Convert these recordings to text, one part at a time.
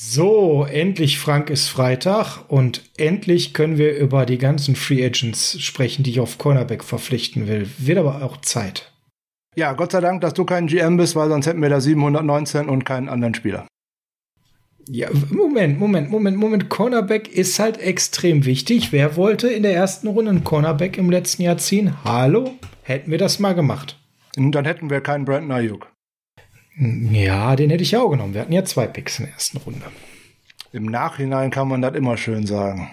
So, endlich Frank ist Freitag und endlich können wir über die ganzen Free Agents sprechen, die ich auf Cornerback verpflichten will. Wird aber auch Zeit. Ja, Gott sei Dank, dass du kein GM bist, weil sonst hätten wir da 719 und keinen anderen Spieler. Ja, Moment, Moment, Moment, Moment. Cornerback ist halt extrem wichtig. Wer wollte in der ersten Runde einen Cornerback im letzten Jahr ziehen? Hallo? Hätten wir das mal gemacht. Und dann hätten wir keinen Brandon Ayuk. Ja, den hätte ich auch genommen. Wir hatten ja zwei Picks in der ersten Runde. Im Nachhinein kann man das immer schön sagen.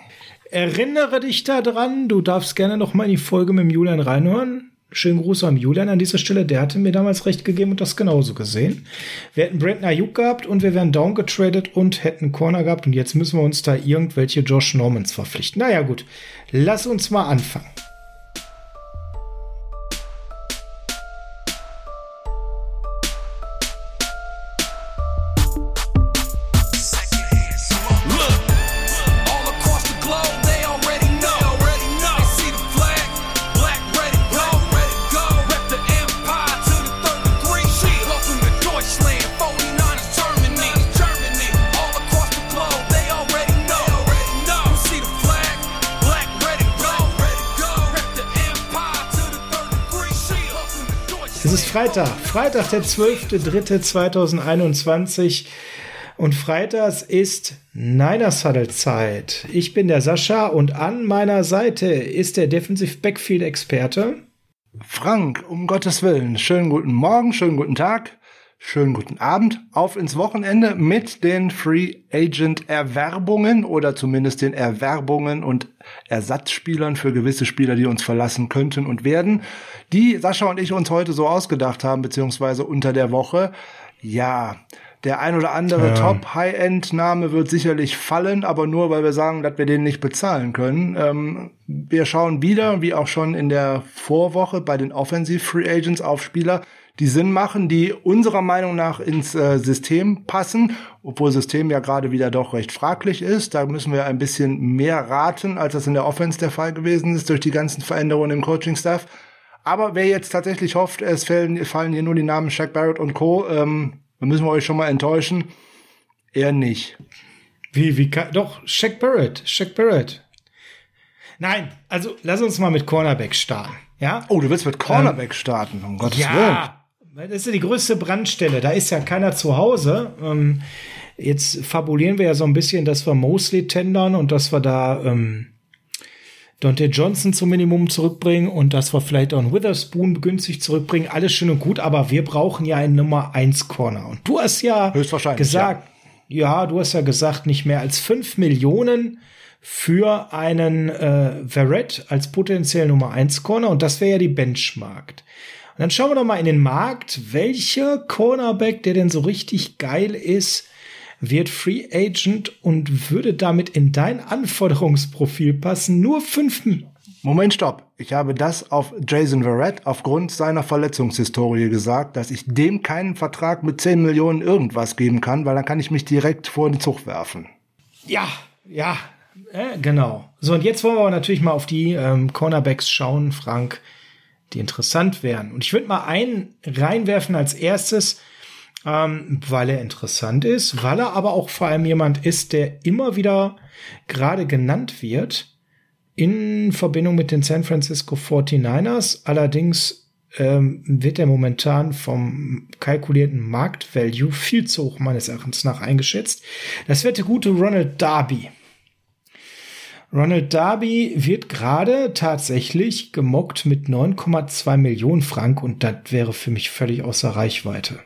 Erinnere dich daran, du darfst gerne noch mal in die Folge mit dem Julian reinhören. Schönen Gruß an Julian an dieser Stelle. Der hatte mir damals recht gegeben und das genauso gesehen. Wir hätten Brandon Ayuk gehabt und wir wären downgetradet und hätten Corner gehabt und jetzt müssen wir uns da irgendwelche Josh Normans verpflichten. Naja, gut. Lass uns mal anfangen. Freitag. Freitag, der 12.03.2021. Und freitags ist Niners Huddle Zeit. Ich bin der Sascha und an meiner Seite ist der Defensive Backfield Experte. Frank, um Gottes Willen. Schönen guten Morgen, schönen guten Tag. Schönen guten Abend. Auf ins Wochenende mit den Free Agent Erwerbungen oder zumindest den Erwerbungen und Ersatzspielern für gewisse Spieler, die uns verlassen könnten und werden, die Sascha und ich uns heute so ausgedacht haben, beziehungsweise unter der Woche. Ja, der ein oder andere ja. Top-High-End-Name wird sicherlich fallen, aber nur, weil wir sagen, dass wir den nicht bezahlen können. Ähm, wir schauen wieder, wie auch schon in der Vorwoche bei den Offensive Free Agents auf Spieler, die Sinn machen, die unserer Meinung nach ins äh, System passen, obwohl System ja gerade wieder doch recht fraglich ist. Da müssen wir ein bisschen mehr raten, als das in der Offense der Fall gewesen ist durch die ganzen Veränderungen im Coaching-Staff. Aber wer jetzt tatsächlich hofft, es fallen, fallen hier nur die Namen Shaq Barrett und Co., ähm, dann müssen wir euch schon mal enttäuschen. Eher nicht. Wie, wie kann, doch, Shaq Barrett, Shaq Barrett. Nein, also lass uns mal mit Cornerback starten. Ja? Oh, du willst mit Cornerback ähm, starten, um Gottes ja, Willen. Das ist ja die größte Brandstelle. Da ist ja keiner zu Hause. Ähm, jetzt fabulieren wir ja so ein bisschen, dass wir Mosley tendern und dass wir da ähm, Dante Johnson zum Minimum zurückbringen und dass wir vielleicht auch einen Witherspoon günstig zurückbringen. Alles schön und gut, aber wir brauchen ja einen Nummer 1 Corner. Und du hast ja gesagt, ja. ja. du hast ja gesagt, nicht mehr als 5 Millionen für einen äh, Verrett als potenziell Nummer 1 Corner und das wäre ja die Benchmark. Und dann schauen wir doch mal in den Markt, welcher Cornerback, der denn so richtig geil ist, wird Free Agent und würde damit in dein Anforderungsprofil passen. Nur fünf. Moment, stopp. Ich habe das auf Jason Verrett aufgrund seiner Verletzungshistorie gesagt, dass ich dem keinen Vertrag mit 10 Millionen irgendwas geben kann, weil dann kann ich mich direkt vor den Zug werfen. Ja, ja, äh, genau. So, und jetzt wollen wir aber natürlich mal auf die ähm, Cornerbacks schauen, Frank die interessant wären. Und ich würde mal einen reinwerfen als erstes, ähm, weil er interessant ist, weil er aber auch vor allem jemand ist, der immer wieder gerade genannt wird in Verbindung mit den San Francisco 49ers. Allerdings ähm, wird er momentan vom kalkulierten Marktvalue viel zu hoch meines Erachtens nach eingeschätzt. Das wird der gute Ronald Darby. Ronald Darby wird gerade tatsächlich gemockt mit 9,2 Millionen Frank und das wäre für mich völlig außer Reichweite.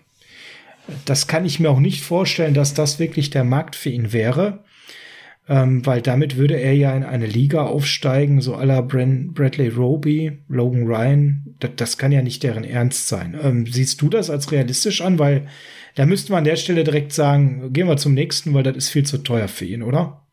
Das kann ich mir auch nicht vorstellen, dass das wirklich der Markt für ihn wäre, ähm, weil damit würde er ja in eine Liga aufsteigen, so aller Bradley Roby, Logan Ryan. Das, das, kann ja nicht deren Ernst sein. Ähm, siehst du das als realistisch an? Weil da müssten wir an der Stelle direkt sagen, gehen wir zum nächsten, weil das ist viel zu teuer für ihn, oder?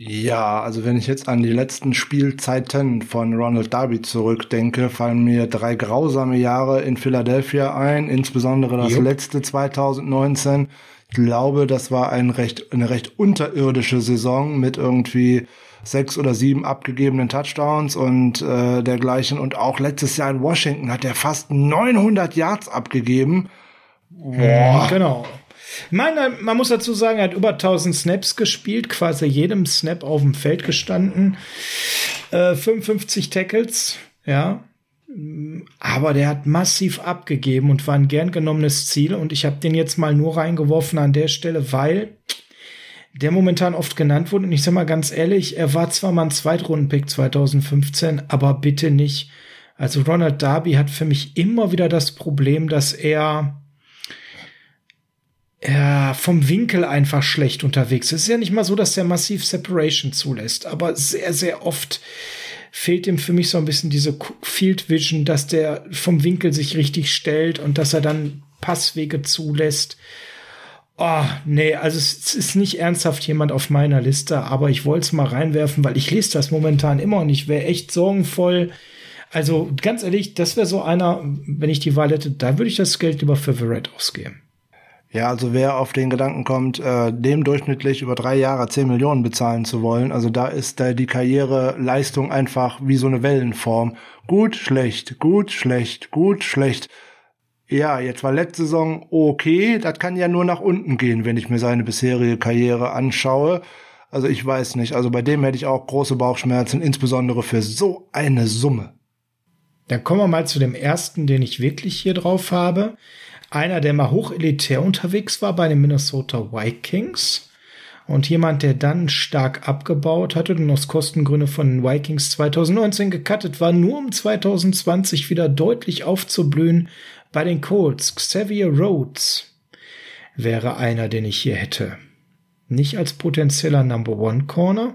Ja, also wenn ich jetzt an die letzten Spielzeiten von Ronald Darby zurückdenke, fallen mir drei grausame Jahre in Philadelphia ein, insbesondere das yep. letzte 2019. Ich glaube, das war ein recht, eine recht unterirdische Saison mit irgendwie sechs oder sieben abgegebenen Touchdowns und äh, dergleichen. Und auch letztes Jahr in Washington hat er fast 900 Yards abgegeben. Boah. Genau. Meine, man muss dazu sagen, er hat über 1000 Snaps gespielt, quasi jedem Snap auf dem Feld gestanden. Äh, 55 Tackles, ja. Aber der hat massiv abgegeben und war ein gern genommenes Ziel. Und ich habe den jetzt mal nur reingeworfen an der Stelle, weil der momentan oft genannt wurde. Und ich sag mal ganz ehrlich, er war zwar mal ein Zweitrundenpick 2015, aber bitte nicht. Also Ronald Darby hat für mich immer wieder das Problem, dass er ja, vom Winkel einfach schlecht unterwegs. Es ist ja nicht mal so, dass der massiv Separation zulässt, aber sehr, sehr oft fehlt ihm für mich so ein bisschen diese Field Vision, dass der vom Winkel sich richtig stellt und dass er dann Passwege zulässt. Oh, nee, also es ist nicht ernsthaft jemand auf meiner Liste, aber ich wollte es mal reinwerfen, weil ich lese das momentan immer und ich wäre echt sorgenvoll. Also ganz ehrlich, das wäre so einer, wenn ich die Wahl hätte, da würde ich das Geld lieber für Verrett ausgeben. Ja, also wer auf den Gedanken kommt, äh, dem durchschnittlich über drei Jahre 10 Millionen bezahlen zu wollen, also da ist da die Karriereleistung einfach wie so eine Wellenform. Gut, schlecht, gut, schlecht, gut, schlecht. Ja, jetzt war letzte Saison okay, das kann ja nur nach unten gehen, wenn ich mir seine bisherige Karriere anschaue. Also ich weiß nicht, also bei dem hätte ich auch große Bauchschmerzen, insbesondere für so eine Summe. Dann kommen wir mal zu dem ersten, den ich wirklich hier drauf habe einer, der mal hochelitär unterwegs war bei den Minnesota Vikings und jemand, der dann stark abgebaut hatte und aus Kostengründe von den Vikings 2019 gecuttet war, nur um 2020 wieder deutlich aufzublühen bei den Colts. Xavier Rhodes wäre einer, den ich hier hätte. Nicht als potenzieller Number One Corner,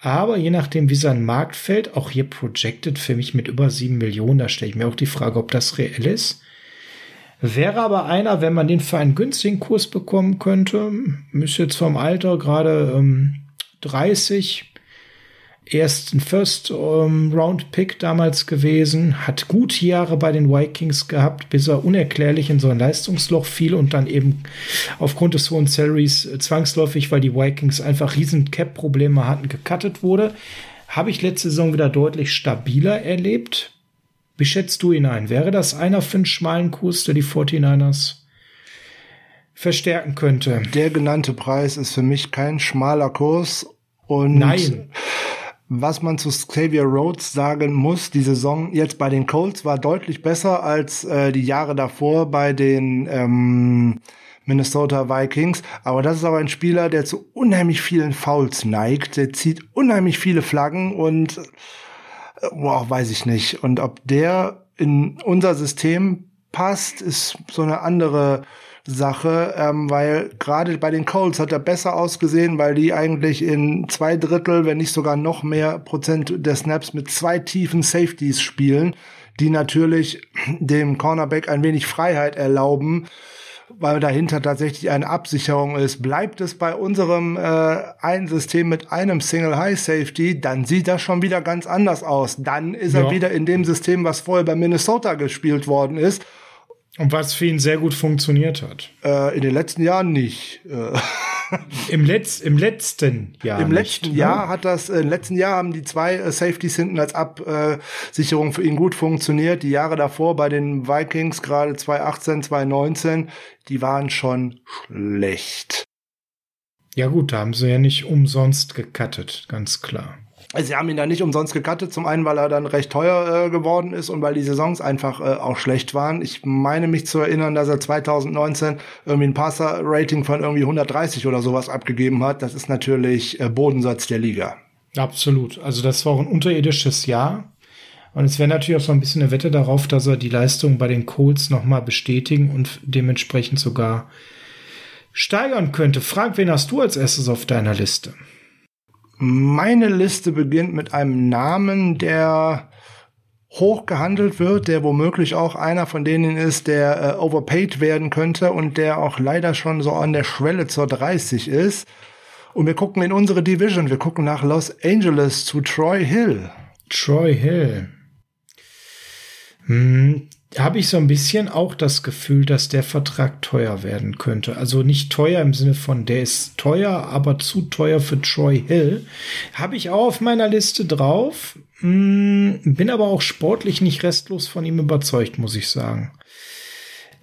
aber je nachdem, wie sein Markt fällt, auch hier projected für mich mit über sieben Millionen, da stelle ich mir auch die Frage, ob das reell ist. Wäre aber einer, wenn man den für einen günstigen Kurs bekommen könnte, ist jetzt vom Alter gerade ähm, 30, erst ein First ähm, Round Pick damals gewesen, hat gute Jahre bei den Vikings gehabt, bis er unerklärlich in so ein Leistungsloch fiel und dann eben aufgrund des hohen Salaries äh, zwangsläufig, weil die Vikings einfach riesen Cap-Probleme hatten, gecuttet wurde. Habe ich letzte Saison wieder deutlich stabiler erlebt wie schätzt du ihn ein? Wäre das einer für einen schmalen Kurs, der die 49ers verstärken könnte? Der genannte Preis ist für mich kein schmaler Kurs. Und Nein. Was man zu Xavier Rhodes sagen muss, die Saison jetzt bei den Colts war deutlich besser als äh, die Jahre davor bei den ähm, Minnesota Vikings. Aber das ist aber ein Spieler, der zu unheimlich vielen Fouls neigt. Der zieht unheimlich viele Flaggen und boah, weiß ich nicht. Und ob der in unser System passt, ist so eine andere Sache, ähm, weil gerade bei den Colts hat er besser ausgesehen, weil die eigentlich in zwei Drittel, wenn nicht sogar noch mehr Prozent der Snaps mit zwei tiefen Safeties spielen, die natürlich dem Cornerback ein wenig Freiheit erlauben weil dahinter tatsächlich eine Absicherung ist. Bleibt es bei unserem äh, ein System mit einem Single High Safety, dann sieht das schon wieder ganz anders aus. Dann ist ja. er wieder in dem System, was vorher bei Minnesota gespielt worden ist. Und was für ihn sehr gut funktioniert hat. Äh, in den letzten Jahren nicht. Äh. Im, Letz-, Im letzten Jahr. Im letzten nicht, ne? Jahr hat das, äh, im letzten Jahr haben die zwei äh, Safeties hinten als Absicherung für ihn gut funktioniert. Die Jahre davor bei den Vikings, gerade 2018, 2019, die waren schon schlecht. Ja gut, da haben sie ja nicht umsonst gecuttet, ganz klar. Sie haben ihn da nicht umsonst gecuttet, zum einen, weil er dann recht teuer äh, geworden ist und weil die Saisons einfach äh, auch schlecht waren. Ich meine mich zu erinnern, dass er 2019 irgendwie ein Passer-Rating von irgendwie 130 oder sowas abgegeben hat. Das ist natürlich äh, Bodensatz der Liga. Absolut. Also das war auch ein unterirdisches Jahr. Und es wäre natürlich auch so ein bisschen eine Wette darauf, dass er die Leistung bei den Colts nochmal bestätigen und dementsprechend sogar steigern könnte. Frank, wen hast du als erstes auf deiner Liste? Meine Liste beginnt mit einem Namen, der hoch gehandelt wird, der womöglich auch einer von denen ist, der äh, overpaid werden könnte und der auch leider schon so an der Schwelle zur 30 ist. Und wir gucken in unsere Division, wir gucken nach Los Angeles zu Troy Hill. Troy Hill. Hm, habe ich so ein bisschen auch das Gefühl, dass der Vertrag teuer werden könnte. Also nicht teuer im Sinne von, der ist teuer, aber zu teuer für Troy Hill. Habe ich auch auf meiner Liste drauf. Hm, bin aber auch sportlich nicht restlos von ihm überzeugt, muss ich sagen.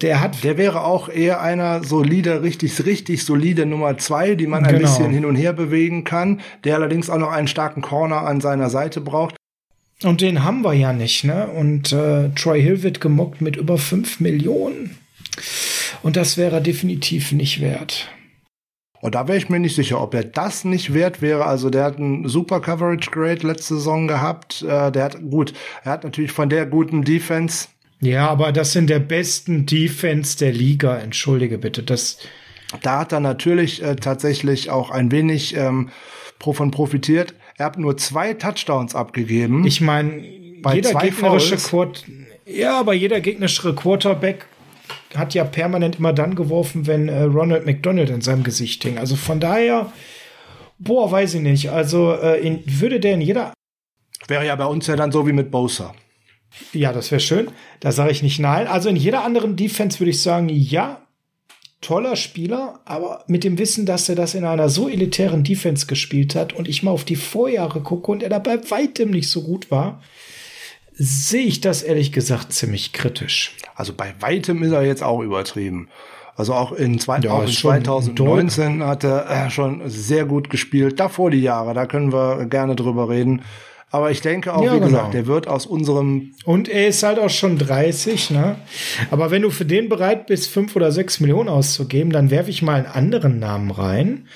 Der hat. Der wäre auch eher einer solide, richtig, richtig solide Nummer zwei, die man ein Genau. bisschen hin und her bewegen kann, der allerdings auch noch einen starken Corner an seiner Seite braucht. Und den haben wir ja nicht, ne? Und äh, Troy Hill wird gemockt mit über 5 Millionen. Und das wäre definitiv nicht wert. Und da wäre ich mir nicht sicher, ob er das nicht wert wäre. Also der hat einen super Coverage Grade letzte Saison gehabt. Äh, der hat gut, er hat natürlich von der guten Defense. Ja, aber das sind der besten Defense der Liga. Entschuldige bitte. Das, Da hat er natürlich äh, tatsächlich auch ein wenig ähm, von profitiert. Er hat nur zwei Touchdowns abgegeben. ich meine, Bei jeder zwei gegnerische? Quart ja, aber jeder gegnerische Quarterback hat ja permanent immer dann geworfen, wenn äh, Ronald McDonald in seinem Gesicht hing. Also von daher, boah, weiß ich nicht. Also äh, in, würde der in jeder Wäre ja bei uns ja dann so wie mit Bosa. Ja, das wäre schön. Da sage ich nicht nein. Also in jeder anderen Defense würde ich sagen, ja, toller Spieler, aber mit dem Wissen, dass er das in einer so elitären Defense gespielt hat und ich mal auf die Vorjahre gucke und er da bei weitem nicht so gut war, sehe ich das ehrlich gesagt ziemlich kritisch. Also bei weitem ist er jetzt auch übertrieben. Also auch in, zwei, Ja, auch in ist schon 2019 hat er äh, schon sehr gut gespielt. Davor die Jahre, da können wir gerne drüber reden. Aber ich denke auch, Ja, wie genau. gesagt, der wird aus unserem Und er ist halt auch schon 30, ne? Aber wenn du für den bereit bist, fünf oder sechs Millionen auszugeben, dann werfe ich mal einen anderen Namen rein.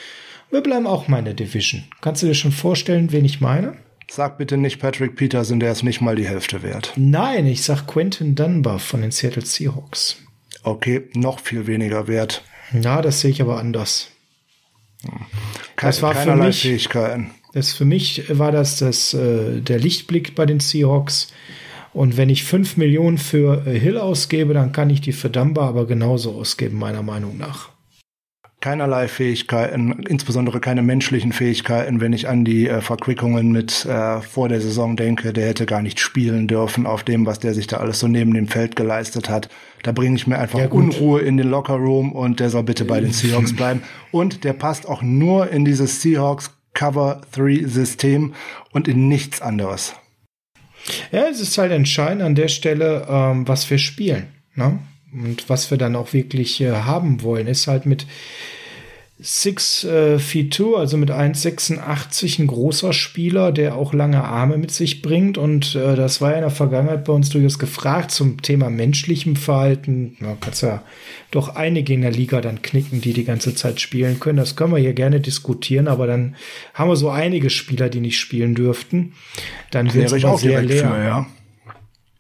Wir bleiben auch mal in der Division. Kannst du dir schon vorstellen, wen ich meine? Sag bitte nicht Patrick Peterson, der ist nicht mal die Hälfte wert. Nein, ich sag Quentin Dunbar von den Seattle Seahawks. Okay, noch viel weniger wert. Ja, das sehe ich aber anders. Ke Das war für mich- Fähigkeiten. Das für mich war das, das äh, der Lichtblick bei den Seahawks. Und wenn ich fünf Millionen für äh, Hill ausgebe, dann kann ich die für Dunbar aber genauso ausgeben, meiner Meinung nach. Keinerlei Fähigkeiten, insbesondere keine menschlichen Fähigkeiten, wenn ich an die äh, Verquickungen mit äh, vor der Saison denke, der hätte gar nicht spielen dürfen auf dem, was der sich da alles so neben dem Feld geleistet hat. Da bringe ich mir einfach Ja. Unruhe in den Lockerroom und der soll bitte bei den Seahawks bleiben. Und der passt auch nur in dieses Seahawks Cover 3 System und in nichts anderes. Ja, es ist halt entscheidend an der Stelle, ähm, was wir spielen. Ne? Und was wir dann auch wirklich äh, haben wollen, ist halt mit 6 äh, Feet 2, also mit 1,86 ein großer Spieler, der auch lange Arme mit sich bringt. Und äh, das war ja in der Vergangenheit bei uns durchaus gefragt zum Thema menschlichem Verhalten. Na, kannst ja doch einige in der Liga dann knicken, die die ganze Zeit spielen können. Das können wir hier gerne diskutieren, aber dann haben wir so einige Spieler, die nicht spielen dürften. Dann wird Wäre es auch sehr leer. für, ja.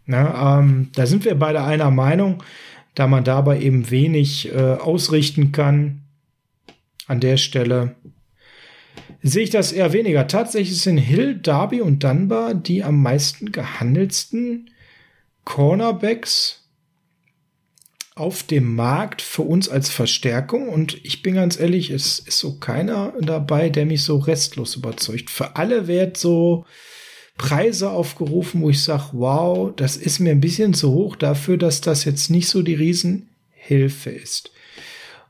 Na, ähm, da sind wir beide einer Meinung, da man dabei eben wenig äh, ausrichten kann. An der Stelle sehe ich das eher weniger. Tatsächlich sind Hill, Darby und Dunbar die am meisten gehandelsten Cornerbacks auf dem Markt für uns als Verstärkung. Und ich bin ganz ehrlich, es ist so keiner dabei, der mich so restlos überzeugt. Für alle wird so Preise aufgerufen, wo ich sage, wow, das ist mir ein bisschen zu hoch dafür, dass das jetzt nicht so die Riesenhilfe ist.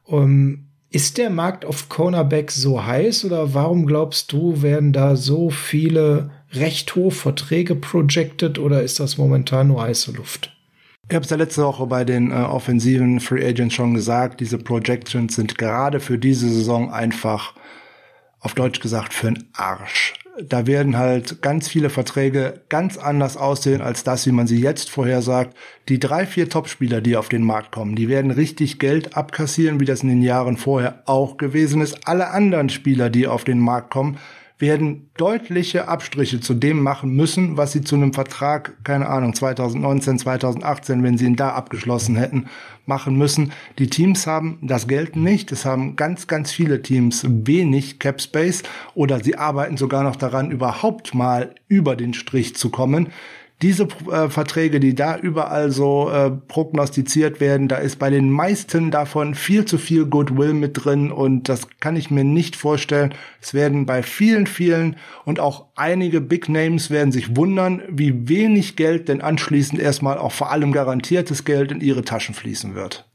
Um, ist der Markt auf Cornerback so heiß oder warum glaubst du, werden da so viele recht hohe Verträge projected oder ist das momentan nur heiße Luft? Ich habe es ja letzte Woche bei den äh, offensiven Free Agents schon gesagt, diese Projections sind gerade für diese Saison einfach, auf Deutsch gesagt, für den Arsch. Da werden halt ganz viele Verträge ganz anders aussehen als das, wie man sie jetzt vorhersagt. Die drei, vier Topspieler, die auf den Markt kommen, die werden richtig Geld abkassieren, wie das in den Jahren vorher auch gewesen ist. Alle anderen Spieler, die auf den Markt kommen, werden deutliche Abstriche zu dem machen müssen, was sie zu einem Vertrag, keine Ahnung, 2019, 2018, wenn sie ihn da abgeschlossen hätten, machen müssen. Die Teams haben das Geld nicht. Es haben ganz, ganz viele Teams wenig Cap Space oder sie arbeiten sogar noch daran, überhaupt mal über den Strich zu kommen. Diese äh, Verträge, die da überall so äh, prognostiziert werden, da ist bei den meisten davon viel zu viel Goodwill mit drin und das kann ich mir nicht vorstellen. Es werden bei vielen, vielen und auch einige Big Names werden sich wundern, wie wenig Geld denn anschließend erstmal auch vor allem garantiertes Geld in ihre Taschen fließen wird.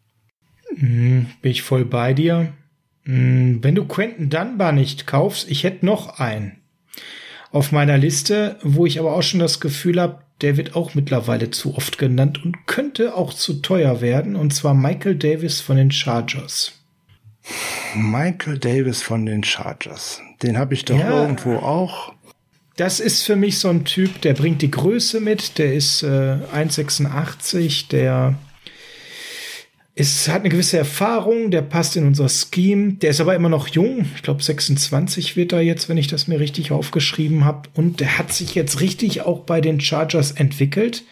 Hm, bin ich voll bei dir. Hm, wenn du Quentin Dunbar nicht kaufst, ich hätte noch einen auf meiner Liste, wo ich aber auch schon das Gefühl habe, der wird auch mittlerweile zu oft genannt und könnte auch zu teuer werden, und zwar Michael Davis von den Chargers. Michael Davis von den Chargers. Den habe ich doch ja, irgendwo auch. Das ist für mich so ein Typ, der bringt die Größe mit, der ist äh, 1,86, der ist, hat eine gewisse Erfahrung, der passt in unser Scheme, der ist aber immer noch jung. Ich glaube, 26 wird er jetzt, wenn ich das mir richtig aufgeschrieben habe. Und der hat sich jetzt richtig auch bei den Chargers entwickelt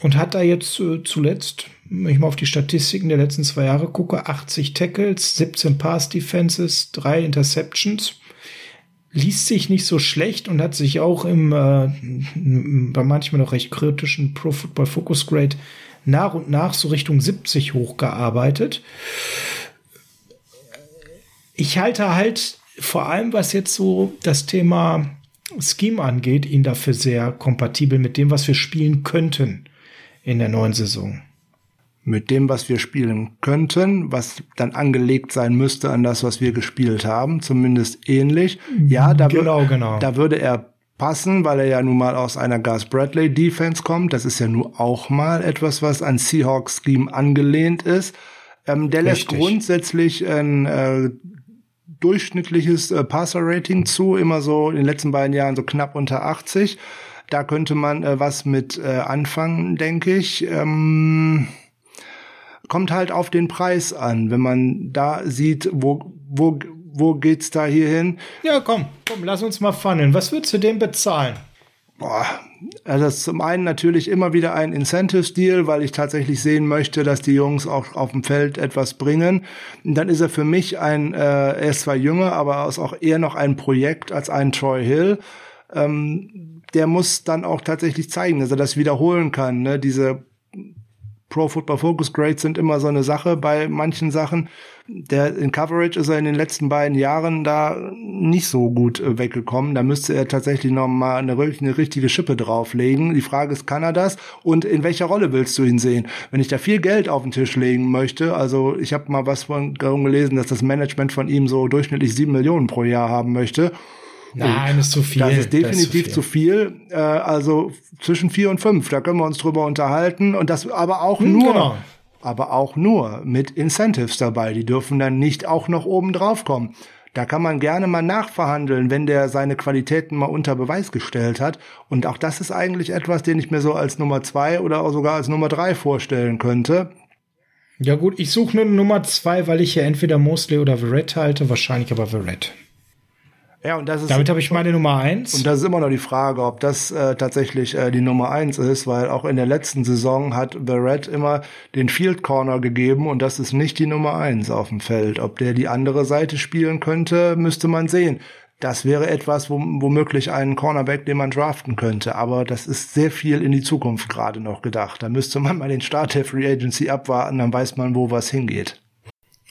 und hat da jetzt äh, zuletzt, wenn ich mal auf die Statistiken der letzten zwei Jahre gucke, 80 Tackles, 17 Pass Defenses, drei Interceptions. Liest sich nicht so schlecht und hat sich auch im äh, bei manchmal noch recht kritischen Pro Football Focus Grade nach und nach so Richtung 70 hochgearbeitet. Ich halte halt vor allem, was jetzt so das Thema Scheme angeht, ihn dafür sehr kompatibel mit dem, was wir spielen könnten in der neuen Saison. Mit dem, was wir spielen könnten, was dann angelegt sein müsste an das, was wir gespielt haben, zumindest ähnlich. Ja, da, genau, genau. da würde er passen, weil er ja nun mal aus einer Gus Bradley Defense kommt. Das ist ja nun auch mal etwas, was an Seahawks Scheme angelehnt ist. Ähm, der Richtig. lässt grundsätzlich ein äh, durchschnittliches äh, Passer-Rating zu, immer so in den letzten beiden Jahren so knapp unter 80. Da könnte man äh, was mit äh, anfangen, denke ich. Ähm, kommt halt auf den Preis an. Wenn man da sieht, wo, wo, wo geht's da hier hin? Ja, komm, komm, lass uns mal funneln. Was würdest du dem bezahlen? Boah, also das ist zum einen natürlich immer wieder ein Incentive-Deal, weil ich tatsächlich sehen möchte, dass die Jungs auch auf dem Feld etwas bringen. Und dann ist er für mich ein, äh, er ist zwar jünger, aber ist auch eher noch ein Projekt als ein Troy Hill. Ähm, der muss dann auch tatsächlich zeigen, dass er das wiederholen kann. Ne? Diese Pro Football Focus Grades sind immer so eine Sache bei manchen Sachen. Der in Coverage ist er in den letzten beiden Jahren da nicht so gut äh, weggekommen. Da müsste er tatsächlich noch mal eine, eine richtige Schippe drauflegen. Die Frage ist, kann er das? Und in welcher Rolle willst du ihn sehen? Wenn ich da viel Geld auf den Tisch legen möchte, also ich habe mal was von gelesen, dass das Management von ihm so durchschnittlich sieben Millionen pro Jahr haben möchte. Nein, ist zu viel. Das ist definitiv das ist zu viel. Zu viel. Äh, also zwischen vier und fünf, da können wir uns drüber unterhalten. Und das aber auch hm, nur, genau. aber auch nur mit Incentives dabei. Die dürfen dann nicht auch noch oben drauf kommen. Da kann man gerne mal nachverhandeln, wenn der seine Qualitäten mal unter Beweis gestellt hat. Und auch das ist eigentlich etwas, den ich mir so als Nummer zwei oder sogar als Nummer drei vorstellen könnte. Ja gut, ich suche nur Nummer zwei, weil ich ja entweder Mosley oder Verrett halte, wahrscheinlich aber Verrett. Ja, und das ist. Damit habe ich meine Nummer eins. Und das ist immer noch die Frage, ob das äh, tatsächlich äh, die Nummer eins ist, weil auch in der letzten Saison hat Barrett immer den Field Corner gegeben und das ist nicht die Nummer eins auf dem Feld. Ob der die andere Seite spielen könnte, müsste man sehen. Das wäre etwas, wo, womöglich einen Cornerback, den man draften könnte. Aber das ist sehr viel in die Zukunft gerade noch gedacht. Da müsste man mal den Start der Free Agency abwarten, dann weiß man, wo was hingeht.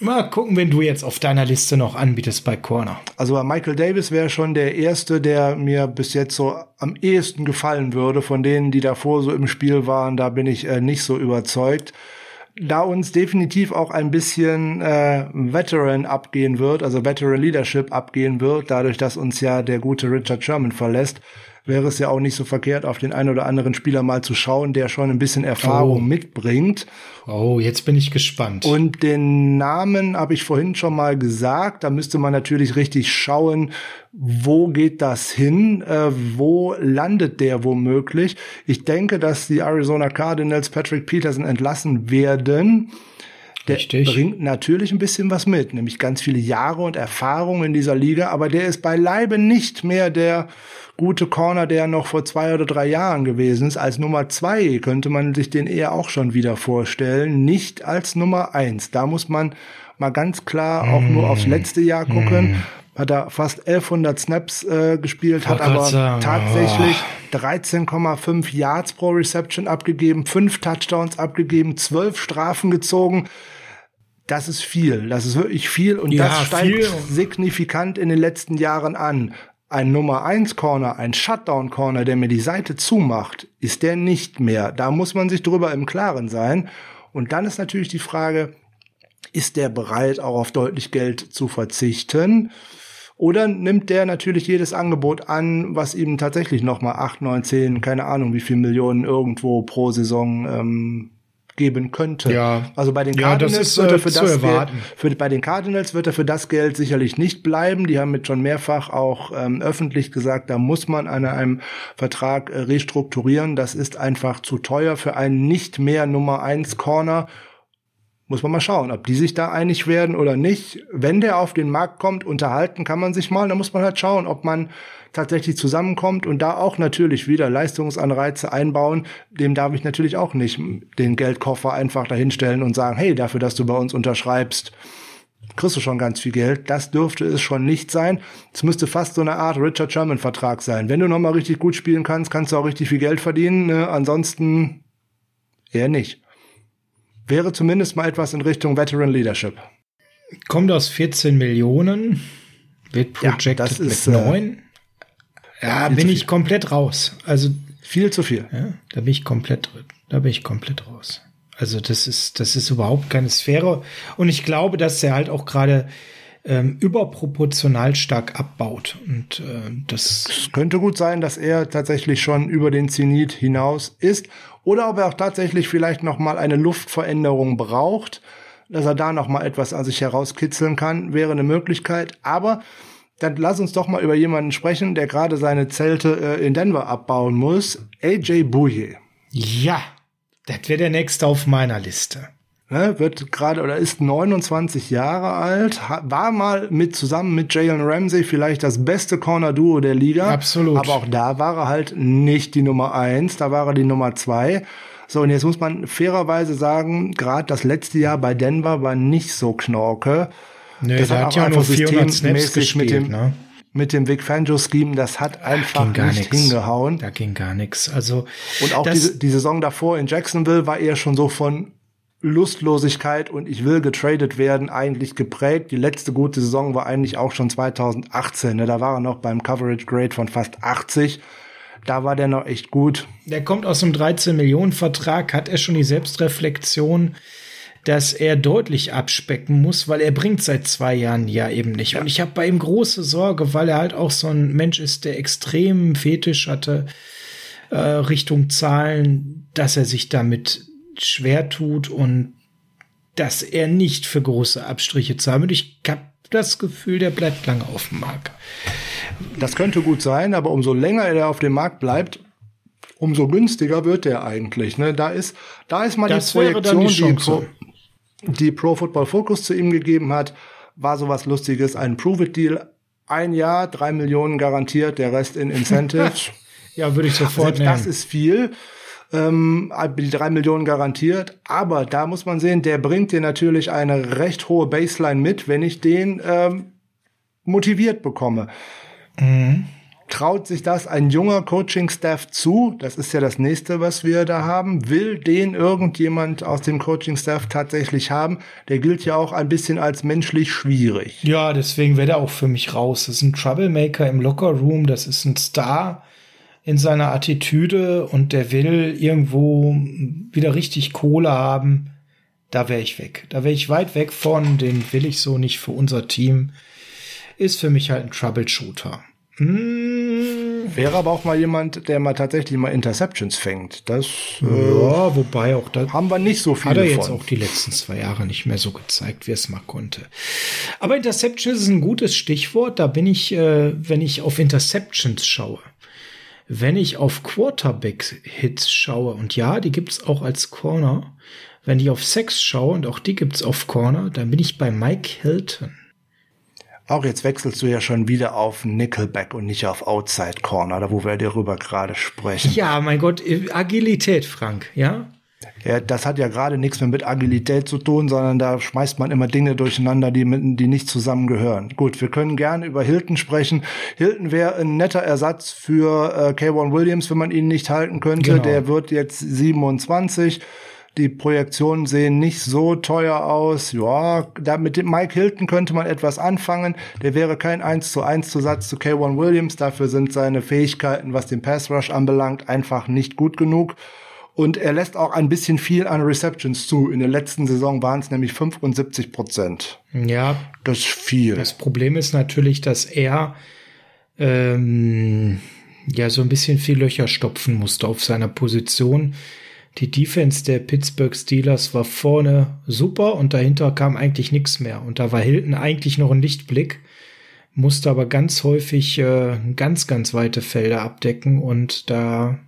Mal gucken, wenn du jetzt auf deiner Liste noch anbietest bei Corner. Also Michael Davis wäre schon der erste, der mir bis jetzt so am ehesten gefallen würde von denen, die davor so im Spiel waren. Da bin ich äh, nicht so überzeugt. Da uns definitiv auch ein bisschen äh, Veteran abgehen wird, also Veteran Leadership abgehen wird, dadurch, dass uns ja der gute Richard Sherman verlässt, wäre es ja auch nicht so verkehrt, auf den einen oder anderen Spieler mal zu schauen, der schon ein bisschen Erfahrung oh. mitbringt. Oh, jetzt bin ich gespannt. Und den Namen habe ich vorhin schon mal gesagt. Da müsste man natürlich richtig schauen, wo geht das hin? Äh, wo landet der womöglich? Ich denke, dass die Arizona Cardinals Patrick Peterson entlassen werden. Der Richtig. bringt natürlich ein bisschen was mit, nämlich ganz viele Jahre und Erfahrung in dieser Liga, aber der ist beileibe nicht mehr der gute Corner, der noch vor zwei oder drei Jahren gewesen ist. Als Nummer zwei könnte man sich den eher auch schon wieder vorstellen, nicht als Nummer eins. Da muss man mal ganz klar auch nur aufs letzte Jahr gucken. Mm. Hat er fast 1100 Snaps äh, gespielt, hat aber sagen. tatsächlich 13,5 Yards pro Reception abgegeben, fünf Touchdowns abgegeben, zwölf Strafen gezogen das ist viel. Das ist wirklich viel und ja, das steigt viel. signifikant in den letzten Jahren an ein Nummer 1 Corner, ein Shutdown Corner, der mir die Seite zumacht, ist der nicht mehr. Da muss man sich drüber im Klaren sein. Und dann ist natürlich die Frage, ist der bereit, auch auf deutlich Geld zu verzichten? Oder nimmt der natürlich jedes Angebot an, was ihm tatsächlich nochmal acht, neun, zehn, keine Ahnung, wie viel Millionen irgendwo pro Saison ähm, geben könnte. Ja. Also bei den Ja, Cardinals das ist, wird äh, er für zu das Geld, für, bei den Cardinals wird er für das Geld sicherlich nicht bleiben. Die haben mit schon mehrfach auch ähm, öffentlich gesagt, da muss man an einem Vertrag äh, restrukturieren. Das ist einfach zu teuer für einen nicht mehr Nummer eins Corner. Muss man mal schauen, ob die sich da einig werden oder nicht. Wenn der auf den Markt kommt, unterhalten kann man sich mal. Da muss man halt schauen, ob man tatsächlich zusammenkommt und da auch natürlich wieder Leistungsanreize einbauen. Dem darf ich natürlich auch nicht den Geldkoffer einfach dahinstellen und sagen, hey, dafür, dass du bei uns unterschreibst, kriegst du schon ganz viel Geld. Das dürfte es schon nicht sein. Es müsste fast so eine Art Richard Sherman Vertrag sein. Wenn du noch mal richtig gut spielen kannst, kannst du auch richtig viel Geld verdienen. Ne? Ansonsten eher nicht. Wäre zumindest mal etwas in Richtung Veteran Leadership. Kommt aus 14 Millionen, wird Ja, projected das ist, mit äh, 9. Ja, viel bin ich komplett raus. Also, Viel zu viel. ja, da bin ich komplett drin. Da bin ich komplett raus. Also, das ist, das ist überhaupt keine Sphäre. Und ich glaube, dass er halt auch gerade ähm, überproportional stark abbaut. Und äh, das Es könnte gut sein, dass er tatsächlich schon über den Zenit hinaus ist oder ob er auch tatsächlich vielleicht noch mal eine Luftveränderung braucht, dass er da noch mal etwas an sich herauskitzeln kann, wäre eine Möglichkeit. Aber dann lass uns doch mal über jemanden sprechen, der gerade seine Zelte äh, in Denver abbauen muss. AJ Bouye. Ja, das wäre der nächste auf meiner Liste. Ne, wird gerade oder ist 29 Jahre alt, war mal mit zusammen mit Jalen Ramsey vielleicht das beste Corner-Duo der Liga. Absolut. Aber auch da war er halt nicht die Nummer eins, da war er die Nummer zwei. So, und jetzt muss man fairerweise sagen, gerade das letzte Jahr bei Denver war nicht so knorke. Nö, Das der hat hat auch ja nur einfach 400 Snaps systemmäßig gespielt, mit dem- ne? Mit dem Vic Fangio-Scheme, das hat einfach gar nicht nichts. hingehauen. Da ging gar nichts. Also, Und auch die, die Saison davor in Jacksonville war eher schon so von Lustlosigkeit und ich will getradet werden eigentlich geprägt. Die letzte gute Saison war eigentlich auch schon 2018. Ne? Da war er noch beim Coverage Grade von fast 80. Da war der noch echt gut. Der kommt aus einem 13-Millionen-Vertrag, hat er schon die Selbstreflexion, dass er deutlich abspecken muss, weil er bringt seit zwei Jahren ja eben nicht. Und ich habe bei ihm große Sorge, weil er halt auch so ein Mensch ist, der extrem Fetisch hatte äh, Richtung Zahlen, dass er sich damit schwer tut und dass er nicht für große Abstriche zahlt. Und ich habe das Gefühl, der bleibt lange auf dem Markt. Das könnte gut sein, aber umso länger er auf dem Markt bleibt, umso günstiger wird er eigentlich. Ne? Da ist, da ist mal Das die Projektion, die die, Pro, Football Focus zu ihm gegeben hat, war sowas Lustiges, ein Prove-It-Deal. Ein Jahr, drei Millionen garantiert, der Rest in Incentives. Ja, würde ich sofort Selbst nehmen. das ist viel. Ähm, die drei Millionen garantiert. Aber da muss man sehen, der bringt dir natürlich eine recht hohe Baseline mit, wenn ich den ähm, motiviert bekomme. Traut sich das ein junger Coaching-Staff zu? Das ist ja das nächste, was wir da haben. Will den irgendjemand aus dem Coaching-Staff tatsächlich haben? Der gilt ja auch ein bisschen als menschlich schwierig. Ja, deswegen wäre er auch für mich raus. Das ist ein Troublemaker im Lockerroom, das ist ein Star in seiner Attitüde und der will irgendwo wieder richtig Kohle haben. Da wäre ich weg. Da wäre ich weit weg von, den will ich so nicht für unser Team. Ist für mich halt ein Troubleshooter. Hm, Wäre aber auch mal jemand, der mal tatsächlich mal Interceptions fängt. Das äh, ja, wobei auch da haben wir nicht so hat er jetzt von. auch die letzten zwei Jahre nicht mehr so gezeigt, wie es mal konnte. Aber Interceptions ist ein gutes Stichwort. Da bin ich, äh, wenn ich auf Interceptions schaue, wenn ich auf Quarterback-Hits schaue, und ja, die gibt's auch als Corner, wenn ich auf Sex schaue, und auch die gibt's auf Corner, dann bin ich bei Mike Hilton. Auch jetzt wechselst du ja schon wieder auf Nickelback und nicht auf Outside Corner, da wo wir darüber gerade sprechen. Ja, mein Gott, äh, Agilität, Frank, ja? Ja, das hat ja gerade nichts mehr mit Agilität zu tun, sondern da schmeißt man immer Dinge durcheinander, die, mit, die nicht zusammengehören. Gut, wir können gerne über Hilton sprechen. Hilton wäre ein netter Ersatz für äh, K1 Williams, wenn man ihn nicht halten könnte. Genau. Der wird jetzt 27. Die Projektionen sehen nicht so teuer aus. Ja, da mit dem Mike Hilton könnte man etwas anfangen. Der wäre kein 1 zu 1 Zusatz zu K1 Williams. Dafür sind seine Fähigkeiten, was den Pass Rush anbelangt, einfach nicht gut genug. Und er lässt auch ein bisschen viel an Receptions zu. In der letzten Saison waren es nämlich 75 Prozent. Ja. Das ist viel. Das Problem ist natürlich, dass er ähm, ja so ein bisschen viel Löcher stopfen musste auf seiner Position. Die Defense der Pittsburgh Steelers war vorne super und dahinter kam eigentlich nichts mehr. Und da war Hilton eigentlich noch ein Lichtblick, musste aber ganz häufig äh, ganz, ganz weite Felder abdecken und da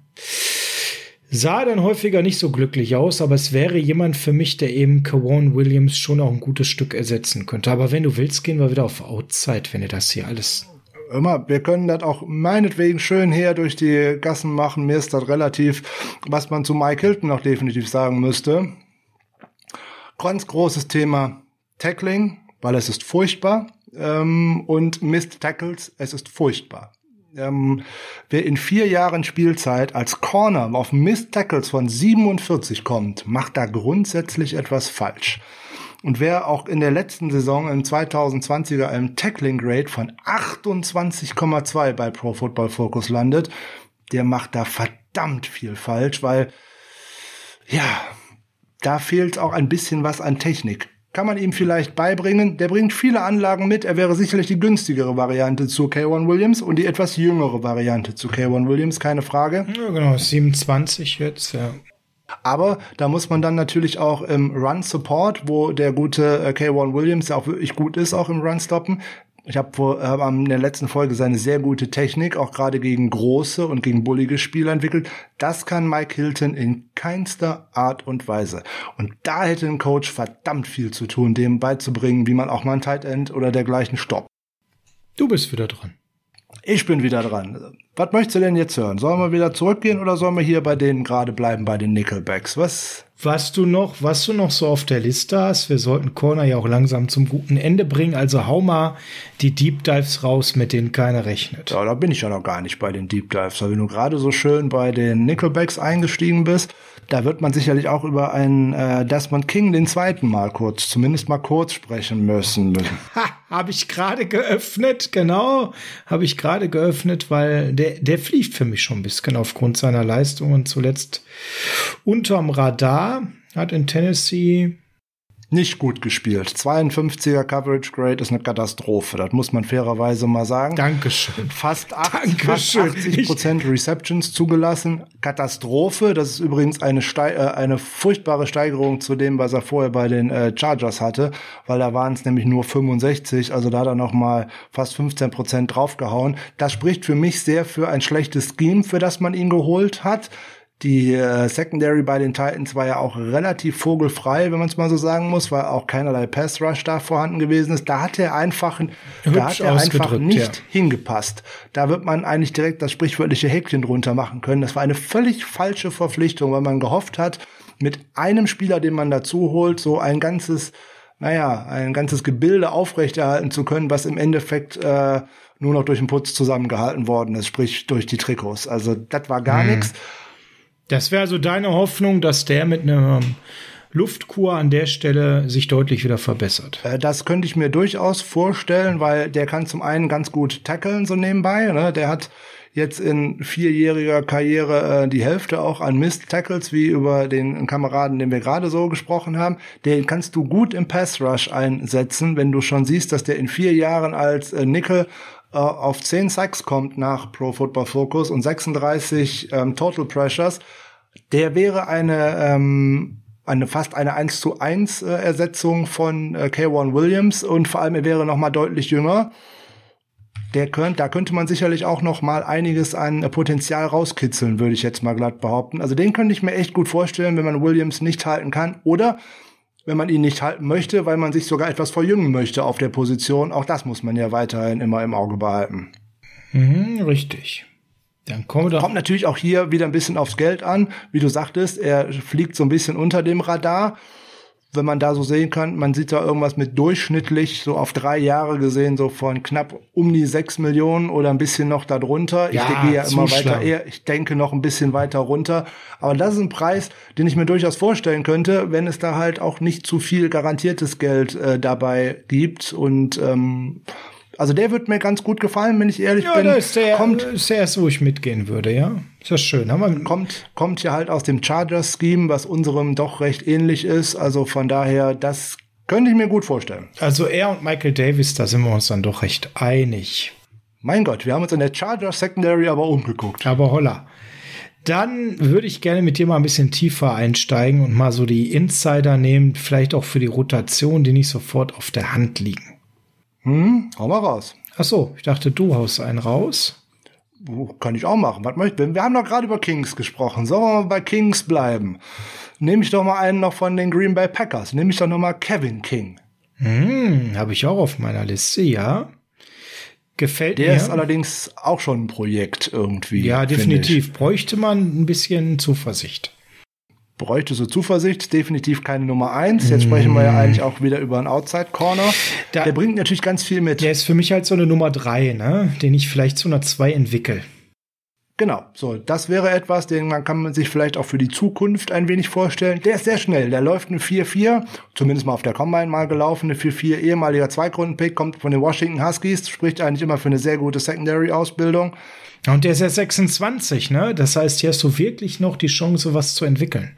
sah dann häufiger nicht so glücklich aus, aber es wäre jemand für mich, der eben Kawan Williams schon auch ein gutes Stück ersetzen könnte. Aber wenn du willst, gehen wir wieder auf Outside, wenn ihr das hier alles immer, wir können das auch meinetwegen schön her durch die Gassen machen. Mir ist das relativ, was man zu Mike Hilton noch definitiv sagen müsste. Ganz großes Thema Tackling, weil es ist furchtbar. Ähm, und Missed Tackles, es ist furchtbar. Ähm, wer in vier Jahren Spielzeit als Corner auf Missed Tackles von 47 kommt, macht da grundsätzlich etwas falsch. Und wer auch in der letzten Saison im 2020er einem Tackling Grade von 28,2 bei Pro Football Focus landet, der macht da verdammt viel falsch, weil ja, da fehlt auch ein bisschen was an Technik. Kann man ihm vielleicht beibringen. Der bringt viele Anlagen mit. Er wäre sicherlich die günstigere Variante zu K1 Williams und die etwas jüngere Variante zu K1 Williams, keine Frage. Ja, genau, 27 jetzt, ja. Aber da muss man dann natürlich auch im Run Support, wo der gute äh, K1 Williams ja auch wirklich gut ist, auch im Run stoppen. Ich habe äh, in der letzten Folge seine sehr gute Technik auch gerade gegen große und gegen bullige Spieler entwickelt. Das kann Mike Hilton in keinster Art und Weise. Und da hätte ein Coach verdammt viel zu tun, dem beizubringen, wie man auch mal ein Tight End oder dergleichen stoppt. Du bist wieder dran. Ich bin wieder dran. Was möchtest du denn jetzt hören? Sollen wir wieder zurückgehen oder sollen wir hier bei denen gerade bleiben, bei den Nickelbacks? Was? Was du noch, was du noch so auf der Liste hast, wir sollten Corner ja auch langsam zum guten Ende bringen, also hau mal die Deep Dives raus, mit denen keiner rechnet. Ja, da bin ich ja noch gar nicht bei den Deep Dives, weil du gerade so schön bei den Nickelbacks eingestiegen bist, da wird man sicherlich auch über einen äh, Desmond King den zweiten Mal kurz, zumindest mal kurz sprechen müssen. Ha, habe ich gerade geöffnet, genau, habe ich gerade geöffnet, weil der, der fliegt für mich schon ein bisschen aufgrund seiner Leistungen zuletzt unterm Radar. Hat in Tennessee nicht gut gespielt. 52er Coverage Grade ist eine Katastrophe. Das muss man fairerweise mal sagen. Dankeschön. Fast, 80, fast 80 Prozent Receptions zugelassen. Katastrophe. Das ist übrigens eine, Ste äh, eine furchtbare Steigerung zu dem, was er vorher bei den äh, Chargers hatte, weil da waren es nämlich nur 65. Also da hat er noch mal fast 15 Prozent draufgehauen. Das spricht für mich sehr für ein schlechtes Scheme, für das man ihn geholt hat. Die äh, Secondary bei den Titans war ja auch relativ vogelfrei, wenn man es mal so sagen muss, weil auch keinerlei Pass Rush da vorhanden gewesen ist. Da hat er einfach, da hat er einfach nicht ja. hingepasst. Da wird man eigentlich direkt das sprichwörtliche Häkchen drunter machen können. Das war eine völlig falsche Verpflichtung, weil man gehofft hat, mit einem Spieler, den man dazu holt, so ein ganzes, naja, ein ganzes Gebilde aufrechterhalten zu können, was im Endeffekt äh, nur noch durch den Putz zusammengehalten worden ist, sprich durch die Trikots. Also das war gar hm. nichts. Das wäre also deine Hoffnung, dass der mit einer Luftkur an der Stelle sich deutlich wieder verbessert. Äh, das könnte ich mir durchaus vorstellen, weil der kann zum einen ganz gut tackeln so nebenbei. Ne? Der hat jetzt in vierjähriger Karriere äh, die Hälfte auch an Mist Tackles, wie über den Kameraden, den wir gerade so gesprochen haben. Den kannst du gut im Pass Rush einsetzen, wenn du schon siehst, dass der in vier Jahren als äh, Nickel äh, auf 10 Sacks kommt nach Pro Football Focus und 36 ähm, Total Pressures, der wäre eine ähm, eine fast eine 1 zu 1 äh, Ersetzung von äh, K1 Williams und vor allem er wäre noch mal deutlich jünger. Der könnt, da könnte man sicherlich auch noch mal einiges an äh, Potenzial rauskitzeln, würde ich jetzt mal glatt behaupten. Also den könnte ich mir echt gut vorstellen, wenn man Williams nicht halten kann. Oder wenn man ihn nicht halten möchte, weil man sich sogar etwas verjüngen möchte auf der Position. Auch das muss man ja weiterhin immer im Auge behalten. Mhm, richtig. Dann kommen wir. Kommt natürlich auch hier wieder ein bisschen aufs Geld an. Wie du sagtest, er fliegt so ein bisschen unter dem Radar wenn man da so sehen kann, man sieht da irgendwas mit durchschnittlich, so auf drei Jahre gesehen, so von knapp um die sechs Millionen oder ein bisschen noch darunter. Ja, ich gehe ja immer weiter eher, ich denke noch ein bisschen weiter runter. Aber das ist ein Preis, den ich mir durchaus vorstellen könnte, wenn es da halt auch nicht zu viel garantiertes Geld äh, dabei gibt. Und ähm, also der wird mir ganz gut gefallen, wenn ich ehrlich ja, bin. Ja, ist der, Kommt, ist der erst, wo ich mitgehen würde, ja. Ist das schön. Haben wir kommt, kommt ja halt aus dem Chargers-Scheme, was unserem doch recht ähnlich ist. Also von daher, das könnte ich mir gut vorstellen. Also er und Michael Davis, da sind wir uns dann doch recht einig. Mein Gott, wir haben uns in der Chargers Secondary aber umgeguckt. Aber holla. Dann würde ich gerne mit dir mal ein bisschen tiefer einsteigen und mal so die Insider nehmen, vielleicht auch für die Rotation, die nicht sofort auf der Hand liegen. Hm, hau mal raus. Ach so, ich dachte, du haust einen raus. Kann ich auch machen. Was möchte Wir haben doch gerade über Kings gesprochen. Sollen wir mal bei Kings bleiben? Nehme ich doch mal einen noch von den Green Bay Packers. Nehme ich doch noch mal Kevin King. Hm, habe ich auch auf meiner Liste, ja. Gefällt Der mir. ist allerdings auch schon ein Projekt irgendwie. Ja, definitiv. Bräuchte man ein bisschen Zuversicht. Bräuchte so Zuversicht, definitiv keine Nummer eins. Jetzt sprechen wir ja eigentlich auch wieder über einen Outside Corner. Da- der bringt natürlich ganz viel mit. Der ist für mich halt so eine Nummer drei, ne? Den ich vielleicht zu einer zwei entwickle. Genau, so, das wäre etwas, den man kann man sich vielleicht auch für die Zukunft ein wenig vorstellen. Der ist sehr schnell, der läuft eine 4-4, zumindest mal auf der Combine mal gelaufen, eine 4-4, ehemaliger Zweitrunden-Pick, kommt von den Washington Huskies, spricht eigentlich immer für eine sehr gute Secondary-Ausbildung. Und der ist ja 26, ne? Das heißt, hier hast du wirklich noch die Chance, was zu entwickeln.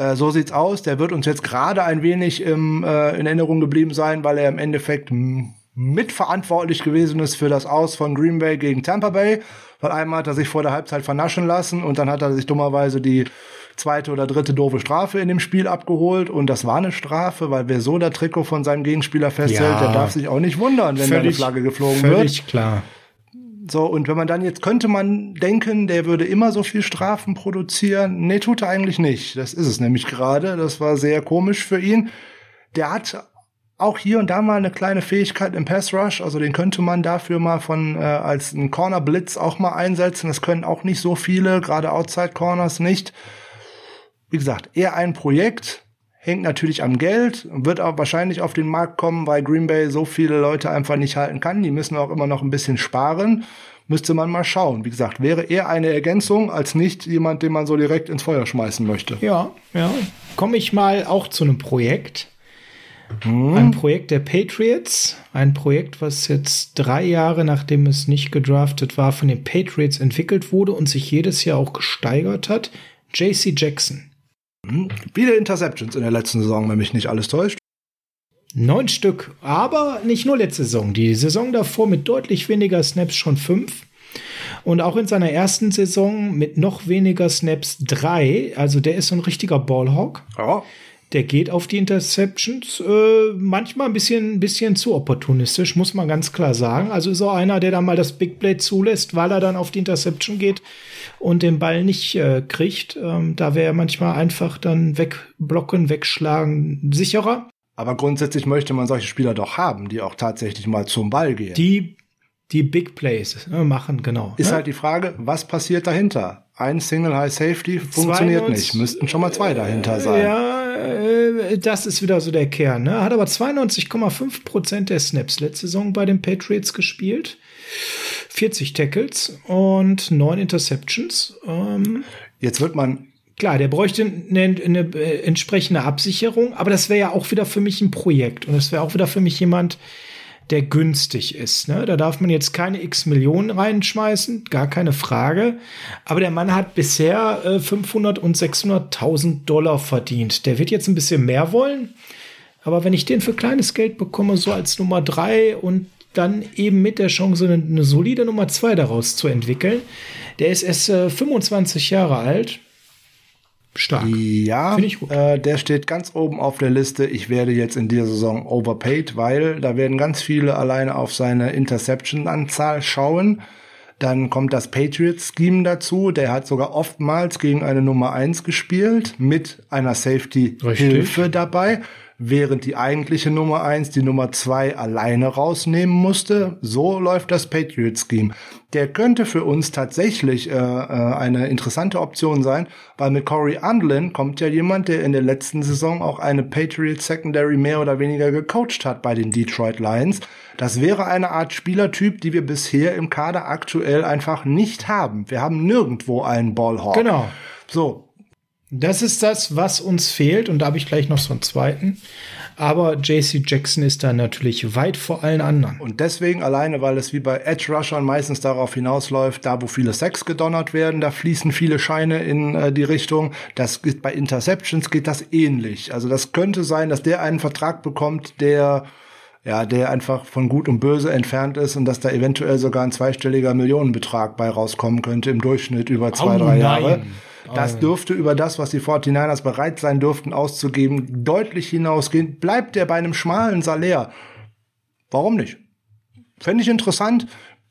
Äh, so sieht's aus, der wird uns jetzt gerade ein wenig im, äh, in Erinnerung geblieben sein, weil er im Endeffekt mitverantwortlich gewesen ist für das Aus von Green Bay gegen Tampa Bay. Weil einmal hat er sich vor der Halbzeit vernaschen lassen und dann hat er sich dummerweise die zweite oder dritte doofe Strafe in dem Spiel abgeholt und das war eine Strafe, weil wer so das Trikot von seinem Gegenspieler festhält, Ja. der darf sich auch nicht wundern, wenn da eine Flagge geflogen wird. völlig klar. So, und wenn man dann jetzt könnte man denken, der würde immer so viel Strafen produzieren. Nee, tut er eigentlich nicht. Das ist es nämlich gerade. Das war sehr komisch für ihn. Der hat auch hier und da mal eine kleine Fähigkeit im Pass Rush. Also den könnte man dafür mal von äh, als einen Corner Blitz auch mal einsetzen. Das können auch nicht so viele, gerade Outside Corners nicht. Wie gesagt, eher ein Projekt. Hängt natürlich am Geld, wird auch wahrscheinlich auf den Markt kommen, weil Green Bay so viele Leute einfach nicht halten kann. Die müssen auch immer noch ein bisschen sparen. Müsste man mal schauen. Wie gesagt, wäre eher eine Ergänzung als nicht jemand, den man so direkt ins Feuer schmeißen möchte. Ja, ja. Komme ich mal auch zu einem Projekt. Ein Projekt der Patriots. Ein Projekt, was jetzt drei Jahre nachdem es nicht gedraftet war, von den Patriots entwickelt wurde und sich jedes Jahr auch gesteigert hat. JC Jackson. Viele Interceptions in der letzten Saison, wenn mich nicht alles täuscht. Neun Stück, aber nicht nur letzte Saison. Die Saison davor mit deutlich weniger Snaps schon fünf. Und auch in seiner ersten Saison mit noch weniger Snaps drei. Also der ist so ein richtiger Ballhawk. Ja. Der geht auf die Interceptions äh, manchmal ein bisschen, bisschen zu opportunistisch, muss man ganz klar sagen. Also ist auch einer, der dann mal das Big Play zulässt, weil er dann auf die Interception geht und den Ball nicht äh, kriegt. Ähm, da wäre er manchmal einfach dann wegblocken, wegschlagen sicherer. Aber grundsätzlich möchte man solche Spieler doch haben, die auch tatsächlich mal zum Ball gehen. Die die Big Plays äh, machen, genau. ist ne? halt die Frage, was passiert dahinter? Ein Single High Safety funktioniert 92 nicht. Müssten schon mal zwei dahinter sein. Ja, äh, das ist wieder so der Kern. Ne? Hat aber 92,5 Prozent der Snaps letzte Saison bei den Patriots gespielt. 40 Tackles und 9 Interceptions. Ähm, Jetzt wird man klar, der bräuchte eine, eine äh, entsprechende Absicherung, aber das wäre ja auch wieder für mich ein Projekt und das wäre auch wieder für mich jemand, der günstig ist. Ne? Da darf man jetzt keine x Millionen reinschmeißen, gar keine Frage. Aber der Mann hat bisher äh, 500 und 600.000 Dollar verdient. Der wird jetzt ein bisschen mehr wollen. Aber wenn ich den für kleines Geld bekomme, so als Nummer drei und dann eben mit der Chance, eine, solide Nummer zwei daraus zu entwickeln, der ist erst äh, 25 Jahre alt. Stark. Ja, Finde ich gut. Äh, der steht ganz oben auf der Liste. Ich werde jetzt in dieser Saison overpaid, weil da werden ganz viele alleine auf seine Interception-Anzahl schauen. Dann kommt das Patriots-Scheme dazu. Der hat sogar oftmals gegen eine Nummer eins gespielt mit einer Safety-Hilfe dabei, während die eigentliche Nummer eins die Nummer zwei alleine rausnehmen musste. So läuft das Patriots-Scheme. Der könnte für uns tatsächlich äh, äh, eine interessante Option sein, weil mit Corey Undlin kommt ja jemand, der in der letzten Saison auch eine Patriots Secondary mehr oder weniger gecoacht hat bei den Detroit Lions. Das wäre eine Art Spielertyp, die wir bisher im Kader aktuell einfach nicht haben. Wir haben nirgendwo einen Ballhawk. Genau. So, Das ist das, was uns fehlt. Und da habe ich gleich noch so einen zweiten. Aber JC Jackson ist da natürlich weit vor allen anderen. Und deswegen alleine, weil es wie bei Edge Rushern meistens darauf hinausläuft, da wo viele Sex gedonnert werden, da fließen viele Scheine in äh, die Richtung. Das geht bei Interceptions geht das ähnlich. Also das könnte sein, dass der einen Vertrag bekommt, der ja, der einfach von Gut und Böse entfernt ist und dass da eventuell sogar ein zweistelliger Millionenbetrag bei rauskommen könnte im Durchschnitt über zwei, oh, drei Jahre. Das dürfte über das, was die 49ers bereit sein dürften auszugeben, deutlich hinausgehen. Bleibt er bei einem schmalen Salär? Warum nicht? Fände ich interessant.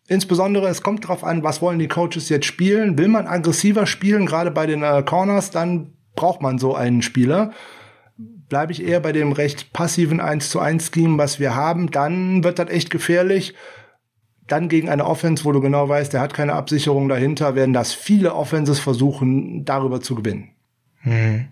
Insbesondere, es kommt darauf an, was wollen die Coaches jetzt spielen. Will man aggressiver spielen, gerade bei den äh, Corners, dann braucht man so einen Spieler. Bleibe ich eher bei dem recht passiven 1 zu 1 Scheme, was wir haben, dann wird das echt gefährlich dann gegen eine Offense, wo du genau weißt, der hat keine Absicherung dahinter, werden das viele Offenses versuchen, darüber zu gewinnen. Hm.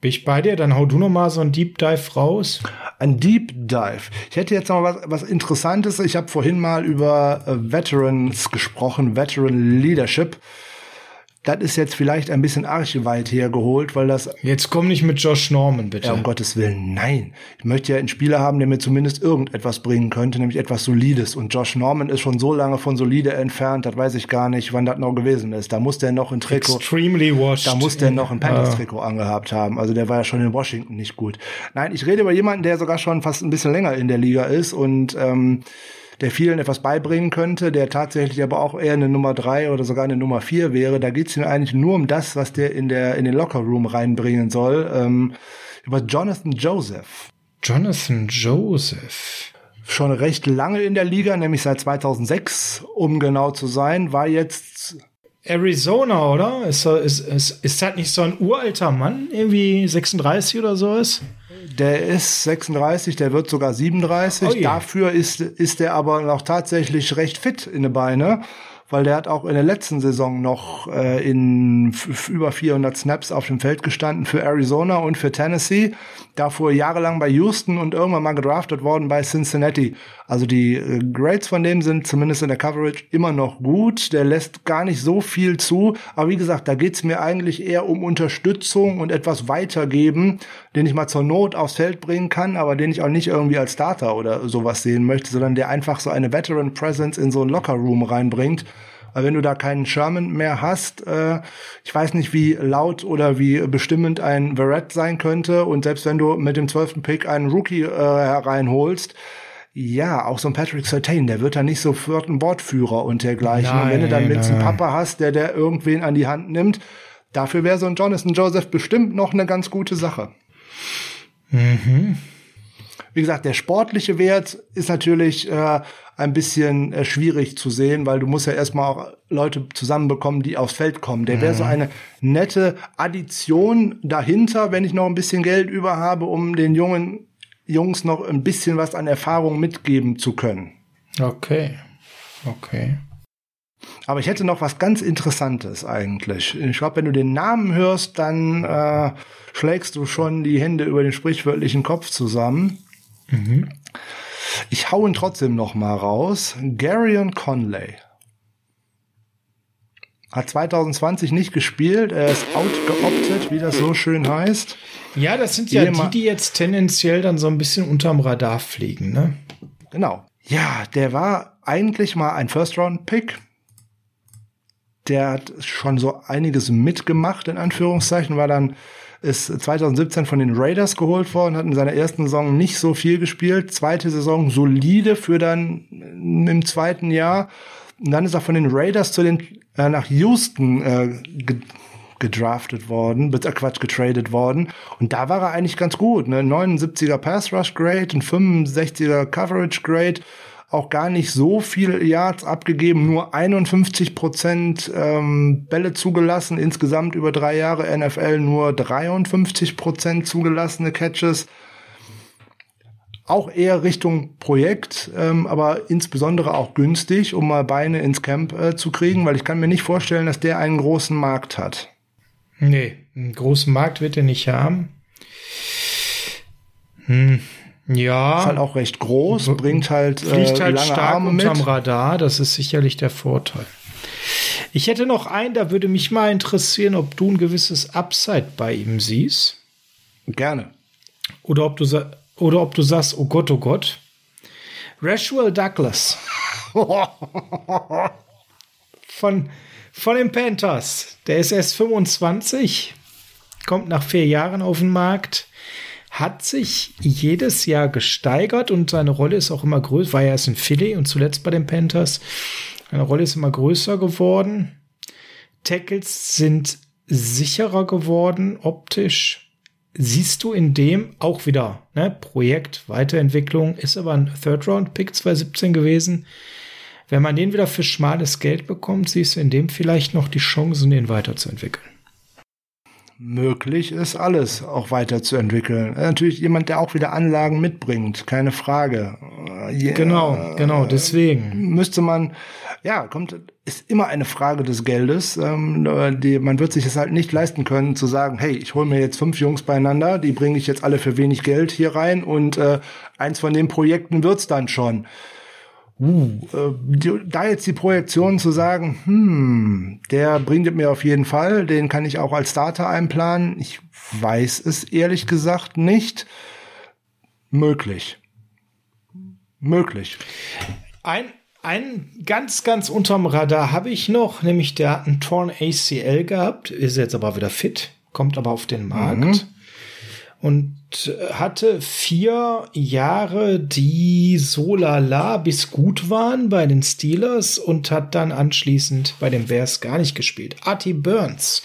Bin ich bei dir? Dann hau du noch mal so ein Deep Dive raus. Ein Deep Dive. Ich hätte jetzt noch was, was Interessantes. Ich habe vorhin mal über äh, Veterans gesprochen, Veteran Leadership das ist jetzt vielleicht ein bisschen archeweit hergeholt, weil das. Jetzt komm nicht mit Josh Norman, bitte. Ja, um Gottes Willen, nein. Ich möchte ja einen Spieler haben, der mir zumindest irgendetwas bringen könnte, nämlich etwas Solides. Und Josh Norman ist schon so lange von solide entfernt, das weiß ich gar nicht, wann das noch gewesen ist. Da muss der noch ein Trikot. Extremely washed. Da muss der noch ein Panthers-Trikot ja. angehabt haben. Also der war ja schon in Washington nicht gut. Nein, ich rede über jemanden, der sogar schon fast ein bisschen länger in der Liga ist und ähm, der vielen etwas beibringen könnte, der tatsächlich aber auch eher eine Nummer drei oder sogar eine Nummer vier wäre. Da geht es mir eigentlich nur um das, was der in der in den Locker Room reinbringen soll. Ähm, über Jonathan Joseph. Jonathan Joseph. Schon recht lange in der Liga, nämlich seit 2006, um genau zu sein, war jetzt Arizona, oder? Ist, ist, ist, ist das nicht so ein uralter Mann, irgendwie 36 oder so ist? Der ist 36, der wird sogar 37. Oh Dafür ist, ist er aber noch tatsächlich recht fit in den Beine weil der hat auch in der letzten Saison noch äh, in über 400 Snaps auf dem Feld gestanden für Arizona und für Tennessee. Davor jahrelang bei Houston und irgendwann mal gedraftet worden bei Cincinnati. Also die äh, Grades von dem sind zumindest in der Coverage immer noch gut. Der lässt gar nicht so viel zu. Aber wie gesagt, da geht's mir eigentlich eher um Unterstützung und etwas weitergeben, den ich mal zur Not aufs Feld bringen kann, aber den ich auch nicht irgendwie als Starter oder sowas sehen möchte, sondern der einfach so eine Veteran Presence in so ein Locker Room reinbringt weil wenn du da keinen Sherman mehr hast, äh, ich weiß nicht, wie laut oder wie bestimmend ein Verrett sein könnte. Und selbst wenn du mit dem zwölften Pick einen Rookie äh, hereinholst, ja, auch so ein Patrick Sertain, der wird da nicht sofort ein Wortführer und dergleichen. Nein, und wenn du dann mit einem Papa hast, der der irgendwen an die Hand nimmt, dafür wäre so ein Jonathan Joseph bestimmt noch eine ganz gute Sache. Mhm. Wie gesagt, der sportliche Wert ist natürlich äh, ein bisschen äh, schwierig zu sehen, weil du musst ja erstmal auch Leute zusammenbekommen, die aufs Feld kommen. Der wäre mhm. so eine nette Addition dahinter, wenn ich noch ein bisschen Geld über habe, um den jungen Jungs noch ein bisschen was an Erfahrung mitgeben zu können. Okay. Okay. Aber ich hätte noch was ganz Interessantes eigentlich. Ich glaube, wenn du den Namen hörst, dann äh, schlägst du schon die Hände über den sprichwörtlichen Kopf zusammen. Mhm. Ich hau ihn trotzdem noch mal raus. Garion Conley. Hat 2020 nicht gespielt, er ist outgeoptet, wie das so schön heißt. Ja, das sind ja die, die jetzt tendenziell dann so ein bisschen unterm Radar fliegen, ne? Genau. Ja, der war eigentlich mal ein First-Round-Pick. Der hat schon so einiges mitgemacht, in Anführungszeichen, war dann ist 2017 von den Raiders geholt worden, hat in seiner ersten Saison nicht so viel gespielt, zweite Saison solide für dann im zweiten Jahr. Und dann ist er von den Raiders zu den äh, nach Houston äh, gedraftet worden, äh, Quatsch, getradet worden. Und da war er eigentlich ganz gut. Ne? 79er Pass Rush Grade, ein 65er Coverage Grade auch gar nicht so viel Yards abgegeben, nur 51 Prozent ähm, Bälle zugelassen, insgesamt über drei Jahre NFL nur 53 Prozent zugelassene Catches. Auch eher Richtung Projekt, ähm, aber insbesondere auch günstig, um mal Beine ins Camp äh, zu kriegen, weil ich kann mir nicht vorstellen, dass der einen großen Markt hat. Nee, einen großen Markt wird er nicht haben. Hm, ja. Ist halt auch recht groß, bringt halt, fliegt äh, halt lange stark Arme unterm mit. Radar, das ist sicherlich der Vorteil. Ich hätte noch einen, da würde mich mal interessieren, ob du ein gewisses Upside bei ihm siehst. Gerne. Oder ob du, oder ob du sagst, oh Gott, oh Gott. Rashwell Douglas. von, von den Panthers. Der ist erst 25, kommt nach vier Jahren auf den Markt, hat sich jedes Jahr gesteigert und seine Rolle ist auch immer größer. War ja erst in Philly und zuletzt bei den Panthers. Seine Rolle ist immer größer geworden. Tackles sind sicherer geworden optisch. Siehst du in dem auch wieder, ne? Projekt, Weiterentwicklung, ist aber ein Third-Round-Pick 2017 gewesen. Wenn man den wieder für schmales Geld bekommt, siehst du in dem vielleicht noch die Chancen, den weiterzuentwickeln möglich ist, alles auch weiterzuentwickeln. Natürlich jemand, der auch wieder Anlagen mitbringt, keine Frage. Genau, genau, deswegen. Müsste man, ja, kommt, ist immer eine Frage des Geldes. Ähm, die, man wird sich es halt nicht leisten können, zu sagen, hey, ich hole mir jetzt fünf Jungs beieinander, die bringe ich jetzt alle für wenig Geld hier rein und äh, eins von den Projekten wird's dann schon uh, äh, da jetzt die Projektion zu sagen, hm, der bringt mir auf jeden Fall, den kann ich auch als Starter einplanen. Ich weiß es ehrlich gesagt nicht. Möglich. Möglich. Ein, ein ganz, ganz unterm Radar habe ich noch, nämlich der hat einen Torn ACL gehabt, ist jetzt aber wieder fit, kommt aber auf den Markt. Mhm und hatte vier Jahre, die so lala bis gut waren bei den Steelers und hat dann anschließend bei den Bears gar nicht gespielt. Artie Burns.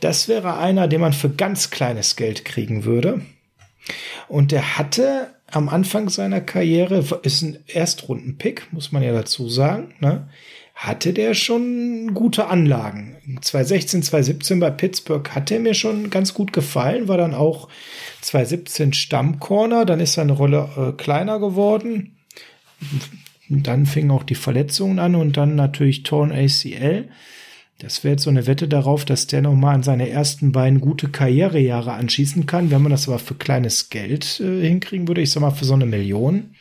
Das wäre einer, den man für ganz kleines Geld kriegen würde. Und der hatte am Anfang seiner Karriere, ist ein Erstrunden-Pick, muss man ja dazu sagen, ne? Hatte der schon gute Anlagen. 2016, 2017 bei Pittsburgh hat er mir schon ganz gut gefallen, war dann auch 2017 Stammcorner, dann ist seine Rolle äh, kleiner geworden. Dann fingen auch die Verletzungen an und dann natürlich Torn ACL. Das wäre jetzt so eine Wette darauf, dass der nochmal an seine ersten beiden gute Karrierejahre anschießen kann. Wenn man das aber für kleines Geld äh, hinkriegen würde, ich sag mal für so eine Million,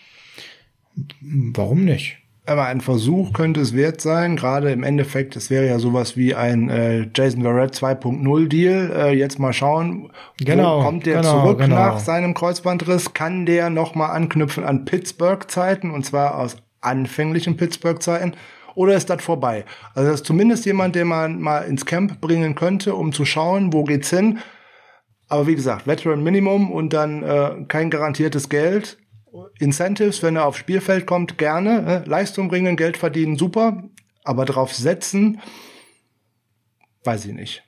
warum nicht? Aber ein Versuch könnte es wert sein. Gerade im Endeffekt, es wäre ja sowas wie ein äh, Jason Verrett 2.0 Deal. Äh, jetzt mal schauen, genau, kommt der genau, zurück genau. nach seinem Kreuzbandriss? Kann der nochmal anknüpfen an Pittsburgh-Zeiten und zwar aus anfänglichen Pittsburgh-Zeiten? Oder ist das vorbei? Also das ist zumindest jemand, den man mal ins Camp bringen könnte, um zu schauen, wo geht's hin. Aber wie gesagt, Veteran Minimum und dann äh, kein garantiertes Geld Incentives, wenn er aufs Spielfeld kommt, gerne. Äh, Leistung bringen, Geld verdienen, super. Aber drauf setzen, weiß ich nicht.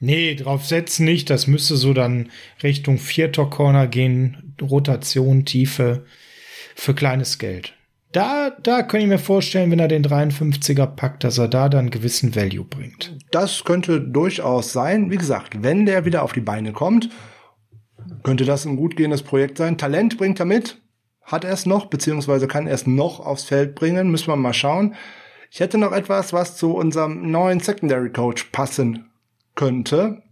Nee, drauf setzen nicht. Das müsste so dann Richtung vierter Corner gehen. Rotation, Tiefe für kleines Geld. Da, da kann ich mir vorstellen, wenn er den 53er packt, dass er da dann gewissen Value bringt. Das könnte durchaus sein. Wie gesagt, wenn der wieder auf die Beine kommt, könnte das ein gut gehendes Projekt sein. Talent bringt er mit hat er es noch, beziehungsweise kann er es noch aufs Feld bringen, müssen wir mal schauen. Ich hätte noch etwas, was zu unserem neuen Secondary Coach passen könnte,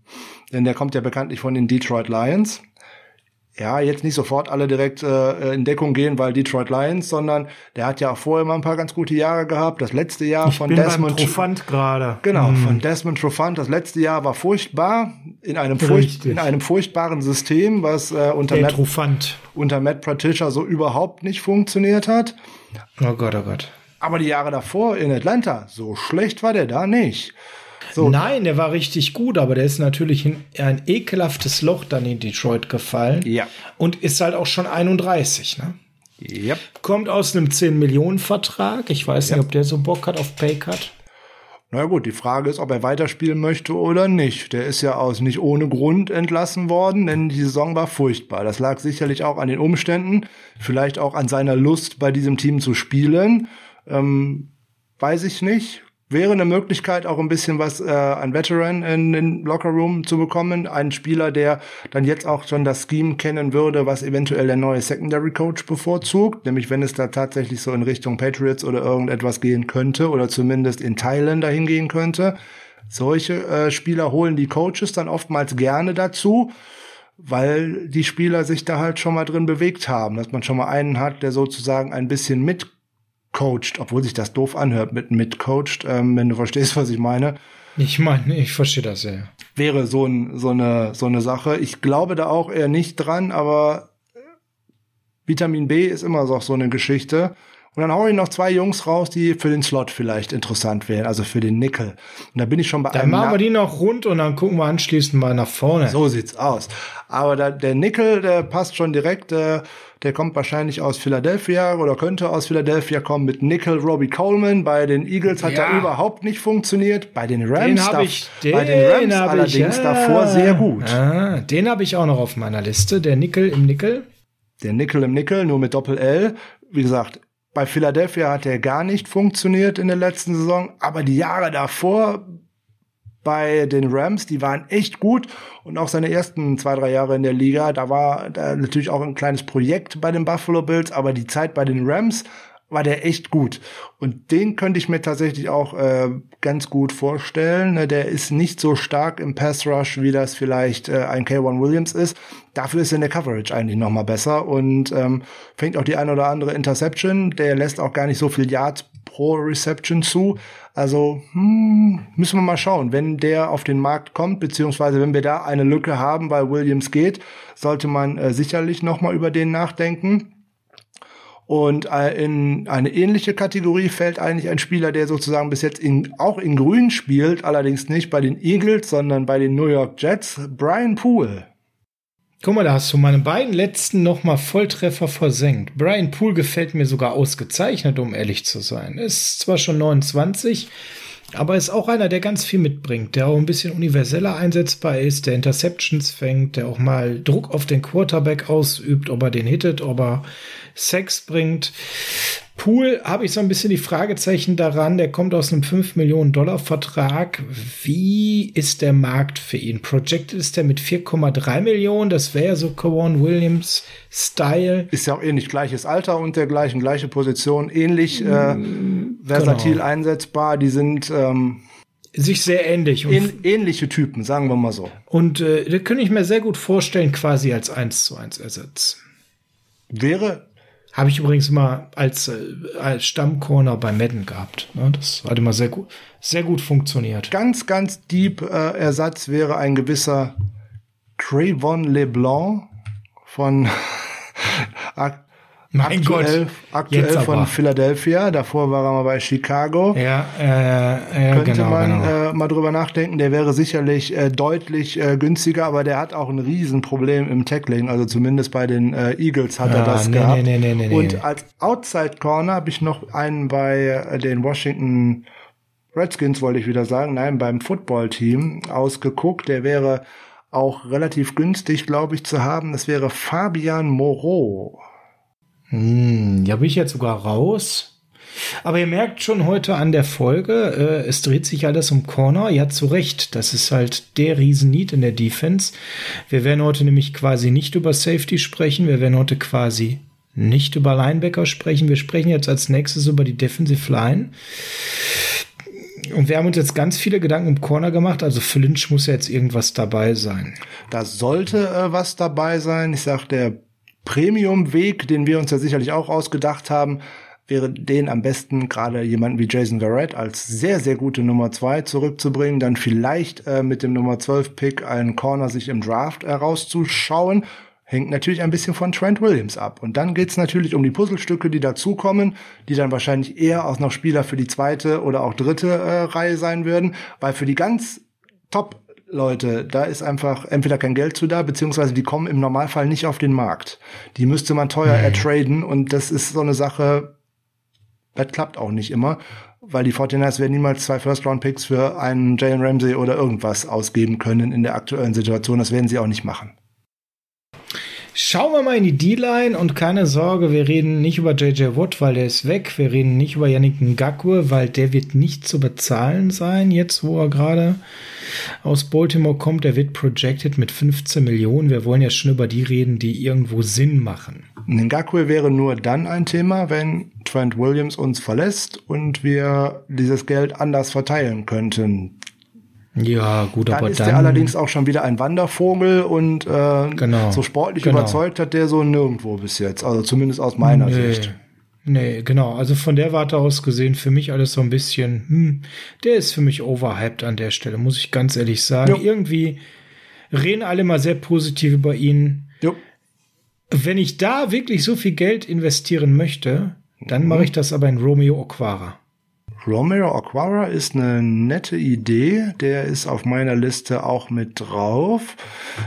denn der kommt ja bekanntlich von den Detroit Lions. Ja, jetzt nicht sofort alle direkt äh, in Deckung gehen, weil Detroit Lions, sondern der hat ja auch vorher mal ein paar ganz gute Jahre gehabt. Das letzte Jahr ich von bin Desmond Trufant gerade. Genau, hm. von Desmond Trufant. Das letzte Jahr war furchtbar in einem, furcht, in einem furchtbaren System, was äh, unter, Matt, unter Matt Patricia so überhaupt nicht funktioniert hat. Oh Gott, oh Gott. Aber die Jahre davor in Atlanta, so schlecht war der da nicht. So. Nein, der war richtig gut, aber der ist natürlich in ein ekelhaftes Loch dann in Detroit gefallen. Ja. Und ist halt auch schon 31, ne? Yep. Kommt aus einem 10-Millionen-Vertrag. Ich weiß yep. nicht, ob der so Bock hat auf Paycut. Na gut, die Frage ist, ob er weiterspielen möchte oder nicht. Der ist ja aus nicht ohne Grund entlassen worden, denn die Saison war furchtbar. Das lag sicherlich auch an den Umständen, vielleicht auch an seiner Lust, bei diesem Team zu spielen. Ähm, weiß ich nicht. Wäre eine Möglichkeit, auch ein bisschen was äh, an Veteran in den Lockerroom zu bekommen. Ein Spieler, der dann jetzt auch schon das Scheme kennen würde, was eventuell der neue Secondary Coach bevorzugt. Nämlich wenn es da tatsächlich so in Richtung Patriots oder irgendetwas gehen könnte oder zumindest in Teilen dahin gehen könnte. Solche äh, Spieler holen die Coaches dann oftmals gerne dazu weil die Spieler sich da halt schon mal drin bewegt haben, dass man schon mal einen hat, der sozusagen ein bisschen mit coacht, obwohl sich das doof anhört mit mitcoacht, ähm, wenn du verstehst, was ich meine. Ich meine, ich verstehe das ja. Wäre so, ein, so, eine, so eine Sache. Ich glaube da auch eher nicht dran, aber Vitamin B ist immer so, so eine Geschichte. Und dann hau ich noch zwei Jungs raus, die für den Slot vielleicht interessant wären, also für den Nickel. Und da bin ich schon bei Dann einem. machen Na- wir die noch rund und dann gucken wir anschließend mal nach vorne. So sieht's aus. Aber da, der Nickel, der passt schon direkt. Äh, der kommt wahrscheinlich aus Philadelphia oder könnte aus Philadelphia kommen mit Nickel Robbie Coleman. Bei den Eagles hat Ja. er überhaupt nicht funktioniert. Bei den Rams, Den ich, den bei den Rams allerdings ich, davor sehr gut. Ah, den habe ich auch noch auf meiner Liste. Der Nickel im Nickel. Der Nickel im Nickel, nur mit Doppel L. Wie gesagt, bei Philadelphia hat er gar nicht funktioniert in der letzten Saison, aber die Jahre davor bei den Rams, die waren echt gut und auch seine ersten zwei, drei Jahre in der Liga, da war da natürlich auch ein kleines Projekt bei den Buffalo Bills, aber die Zeit bei den Rams war der echt gut. Und den könnte ich mir tatsächlich auch äh, ganz gut vorstellen. Ne, Der ist nicht so stark im Pass Rush, wie das vielleicht äh, ein K1 Williams ist. Dafür ist er in der Coverage eigentlich noch mal besser und ähm, fängt auch die eine oder andere Interception. Der lässt auch gar nicht so viel Yards pro Reception zu. Also hm, müssen wir mal schauen. Wenn der auf den Markt kommt, beziehungsweise wenn wir da eine Lücke haben, weil Williams geht, sollte man äh, sicherlich noch mal über den nachdenken. Und äh, in eine ähnliche Kategorie fällt eigentlich ein Spieler, der sozusagen bis jetzt in, auch in Grün spielt, allerdings nicht bei den Eagles, sondern bei den New York Jets, Brian Poole. Guck mal, da hast du meine beiden letzten nochmal Volltreffer versenkt. Brian Poole gefällt mir sogar ausgezeichnet, um ehrlich zu sein. Ist zwar schon 29, aber ist auch einer, der ganz viel mitbringt, der auch ein bisschen universeller einsetzbar ist, der Interceptions fängt, der auch mal Druck auf den Quarterback ausübt, ob er den hittet, ob er Sex bringt. Pool habe ich so ein bisschen die Fragezeichen daran. Der kommt aus einem 5 Millionen Dollar Vertrag. Wie ist der Markt für ihn? Projected ist der mit 4,3 Millionen. Das wäre so Kawan Williams Style. Ist ja auch ähnlich gleiches Alter und dergleichen, gleiche Position, ähnlich äh, versatil Genau. einsetzbar. Die sind ähm, Sich sehr ähnlich. Ähn ähnliche Typen, sagen wir mal so. und äh, da könnte ich mir sehr gut vorstellen, quasi als 1 zu 1 Ersatz. Wäre Habe ich übrigens mal als, äh, als Stammcorner bei Madden gehabt. Ne? Das hat immer sehr gut, sehr gut funktioniert. ganz, ganz deep äh, Ersatz wäre ein gewisser Trayvon LeBlanc von Mein aktuell, Gott, aktuell jetzt von aber. Philadelphia. Davor war er mal bei Chicago. Ja, äh, ja Könnte genau, man genau. Äh, mal drüber nachdenken. Der wäre sicherlich äh, deutlich äh, günstiger, aber der hat auch ein Riesenproblem im Tackling. Also zumindest bei den äh, Eagles hat er Ah, das nee, gehabt. nee, nee, nee, nee, Und als Outside Corner habe ich noch einen bei äh, den Washington Redskins, wollte ich wieder sagen. Nein, beim Football-Team ausgeguckt. Der wäre auch relativ günstig, glaube ich, zu haben. Das wäre Fabian Moreau. Hm, ja, bin ich jetzt sogar raus. Aber ihr merkt schon heute an der Folge, äh, es dreht sich alles um Corner. Ja, zu Recht. Das ist halt der Riesen-Need in der Defense. Wir werden heute nämlich quasi nicht über Safety sprechen. Wir werden heute quasi nicht über Linebacker sprechen. Wir sprechen jetzt als nächstes über die Defensive Line. Und wir haben uns jetzt ganz viele Gedanken um Corner gemacht. Also für Lynch muss ja jetzt irgendwas dabei sein. Da sollte äh, was dabei sein. Ich sag, der Premium-Weg, den wir uns ja sicherlich auch ausgedacht haben, wäre den am besten gerade jemanden wie Jason Verrett als sehr, sehr gute Nummer zwei zurückzubringen, dann vielleicht äh, mit dem Nummer 12 Pick einen Corner sich im Draft herauszuschauen. Hängt natürlich ein bisschen von Trent Williams ab. Und dann geht's natürlich um die Puzzlestücke, die dazukommen, die dann wahrscheinlich eher auch noch Spieler für die zweite oder auch dritte äh, Reihe sein würden, weil für die ganz Top Leute, da ist einfach entweder kein Geld zu da, beziehungsweise die kommen im Normalfall nicht auf den Markt. Die müsste man teuer ertraden und das ist so eine Sache, das klappt auch nicht immer, weil die 49ers werden niemals zwei First-Round-Picks für einen Jalen Ramsey oder irgendwas ausgeben können in der aktuellen Situation. Das werden sie auch nicht machen. Schauen wir mal in die D-Line und keine Sorge, wir reden nicht über JJ Watt, weil der ist weg. Wir reden nicht über Yannick Ngakwe, weil der wird nicht zu bezahlen sein, jetzt wo er gerade aus Baltimore kommt. Der wird projected mit 15 Millionen. Wir wollen ja schon über die reden, die irgendwo Sinn machen. Ngakwe wäre nur dann ein Thema, wenn Trent Williams uns verlässt und wir dieses Geld anders verteilen könnten. Ja, gut, Dann aber ist dann. er allerdings auch schon wieder ein Wandervogel und äh, Genau. so sportlich Genau. überzeugt hat der so nirgendwo bis jetzt. Also zumindest aus meiner Nee. Sicht. Nee, genau. Also von der Warte aus gesehen, für mich alles so ein bisschen, hm, der ist für mich overhyped an der Stelle, muss ich ganz ehrlich sagen. Jo. Irgendwie reden alle mal sehr positiv über ihn. Jo. Wenn ich da wirklich so viel Geld investieren möchte, dann mhm. mache ich das aber in Romeo Oquara. Romeo Aquara ist eine nette Idee. Der ist auf meiner Liste auch mit drauf.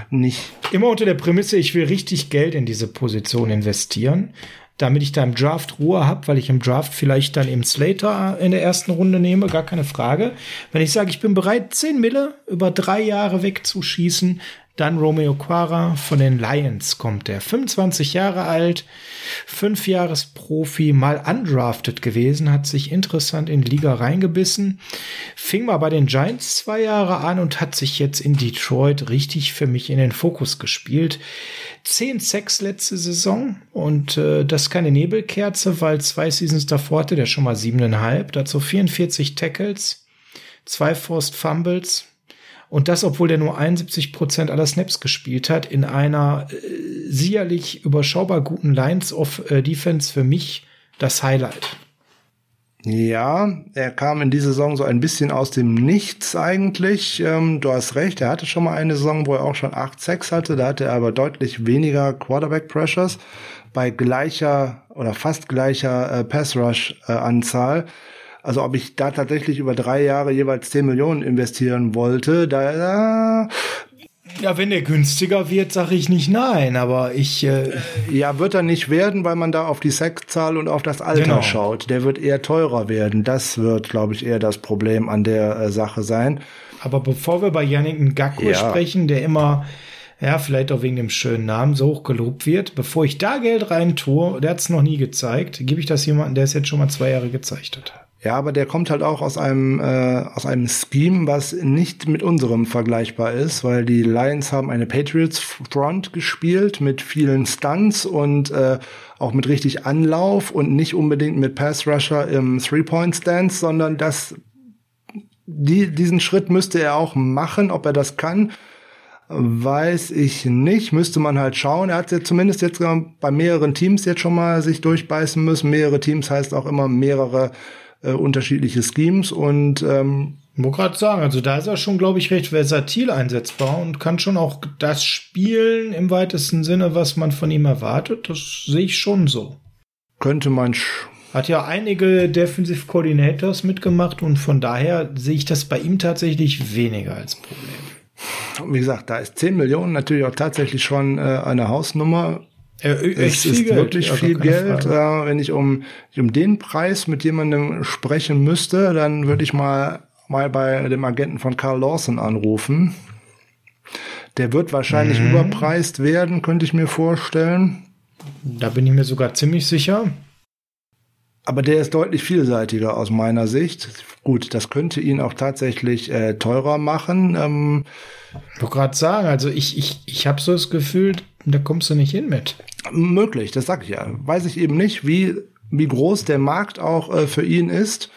Nicht immer unter der Prämisse, ich will richtig Geld in diese Position investieren, damit ich da im Draft Ruhe habe, weil ich im Draft vielleicht dann eben Slater in der ersten Runde nehme, gar keine Frage. Wenn ich sage, ich bin bereit, 10 Mille über drei Jahre wegzuschießen, dann Romeo Quara von den Lions kommt der. 25 Jahre alt, 5 Jahres Profi, mal undrafted gewesen, hat sich interessant in die Liga reingebissen, fing mal bei den Giants zwei Jahre an und hat sich jetzt in Detroit richtig für mich in den Fokus gespielt. 10 Sacks letzte Saison und äh, das ist keine Nebelkerze, weil zwei Seasons davor hatte der schon mal siebeneinhalb, dazu 44 Tackles, zwei Forced Fumbles, und das, obwohl der nur 71 Prozent aller Snaps gespielt hat, in einer äh, sicherlich überschaubar guten Lines of äh, Defense für mich das Highlight. Ja, er kam in dieser Saison so ein bisschen aus dem Nichts eigentlich. Ähm, du hast recht, er hatte schon mal eine Saison, wo er auch schon 8 Sacks hatte. Da hatte er aber deutlich weniger Quarterback Pressures bei gleicher oder fast gleicher äh, Pass Rush äh, Anzahl. Also ob ich da tatsächlich über drei Jahre jeweils 10 Millionen investieren wollte, da ja, wenn der günstiger wird, sage ich nicht nein, aber ich. Äh ja, wird er nicht werden, weil man da auf die Sexzahl und auf das Alter genau. schaut. Der wird eher teurer werden. Das wird, glaube ich, eher das Problem an der äh, Sache sein. Aber bevor wir bei Yannick Ngakwe ja. sprechen, der immer, ja, vielleicht auch wegen dem schönen Namen so hoch gelobt wird, bevor ich da Geld rein tue, der hat es noch nie gezeigt, gebe ich das jemandem, der es jetzt schon mal zwei Jahre gezeigt hat. Ja, aber der kommt halt auch aus einem äh, aus einem Scheme, was nicht mit unserem vergleichbar ist, weil die Lions haben eine Patriots Front gespielt mit vielen Stunts und äh, auch mit richtig Anlauf und nicht unbedingt mit Pass Rusher im Three Point Stance, sondern das die, diesen Schritt müsste er auch machen, ob er das kann. Weiß ich nicht, müsste man halt schauen. Er hat ja zumindest jetzt bei mehreren Teams jetzt schon mal sich durchbeißen müssen. Mehrere Teams heißt auch immer mehrere äh, unterschiedliche Schemes und ähm, ich muss gerade sagen, also da ist er schon, glaube ich, recht versatil einsetzbar und kann schon auch das spielen im weitesten Sinne, was man von ihm erwartet. Das sehe ich schon so. Könnte man. Hat ja einige Defensive Coordinators mitgemacht und von daher sehe ich das bei ihm tatsächlich weniger als Problem. Wie gesagt, da ist 10 Millionen natürlich auch tatsächlich schon äh, eine Hausnummer. Ja, es ist Geld. wirklich ja, viel Geld. Äh, wenn ich um, um den Preis mit jemandem sprechen müsste, dann würde ich mal, mal bei dem Agenten von Carl Lawson anrufen. Der wird wahrscheinlich mhm. überpreist werden, könnte ich mir vorstellen. Da bin ich mir sogar ziemlich sicher. Aber der ist deutlich vielseitiger aus meiner Sicht. Gut, das könnte ihn auch tatsächlich äh, teurer machen. Ähm, ich wollte gerade sagen, also ich, ich, ich habe so das Gefühl, da kommst du nicht hin mit. Möglich, das sag ich ja. Weiß ich eben nicht, wie, wie groß der Markt auch äh, für ihn ist,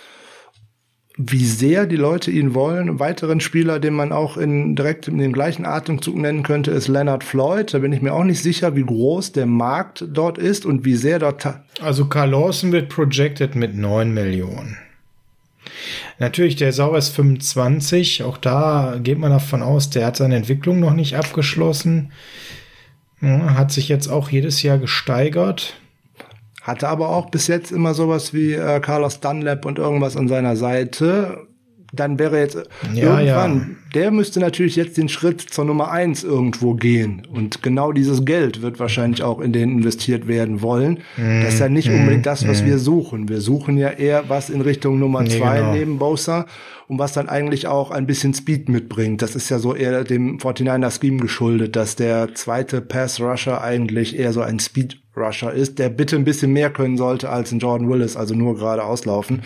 wie sehr die Leute ihn wollen. Ein weiteren Spieler, den man auch in, direkt in den gleichen Atemzug nennen könnte, ist Leonard Floyd. Da bin ich mir auch nicht sicher, wie groß der Markt dort ist und wie sehr dort. Also Carl Lawson wird projected mit 9 Millionen. Natürlich, der Sauer ist 25. Auch da geht man davon aus, der hat seine Entwicklung noch nicht abgeschlossen. Hat sich jetzt auch jedes Jahr gesteigert. Hatte aber auch bis jetzt immer sowas wie äh, Carlos Dunlap und irgendwas an seiner Seite dann wäre jetzt ja, irgendwann, ja. der müsste natürlich jetzt den Schritt zur Nummer eins irgendwo gehen. Und genau dieses Geld wird wahrscheinlich auch in den investiert werden wollen. Mm, das ist ja nicht mm, unbedingt das, was mm. wir suchen. Wir suchen ja eher was in Richtung Nummer nee, zwei genau. neben Bosa und was dann eigentlich auch ein bisschen Speed mitbringt. Das ist ja so eher dem 49er Scheme geschuldet, dass der zweite Pass Rusher eigentlich eher so ein Speed Rusher ist, der bitte ein bisschen mehr können sollte als ein Jordan Willis, also nur gerade auslaufen.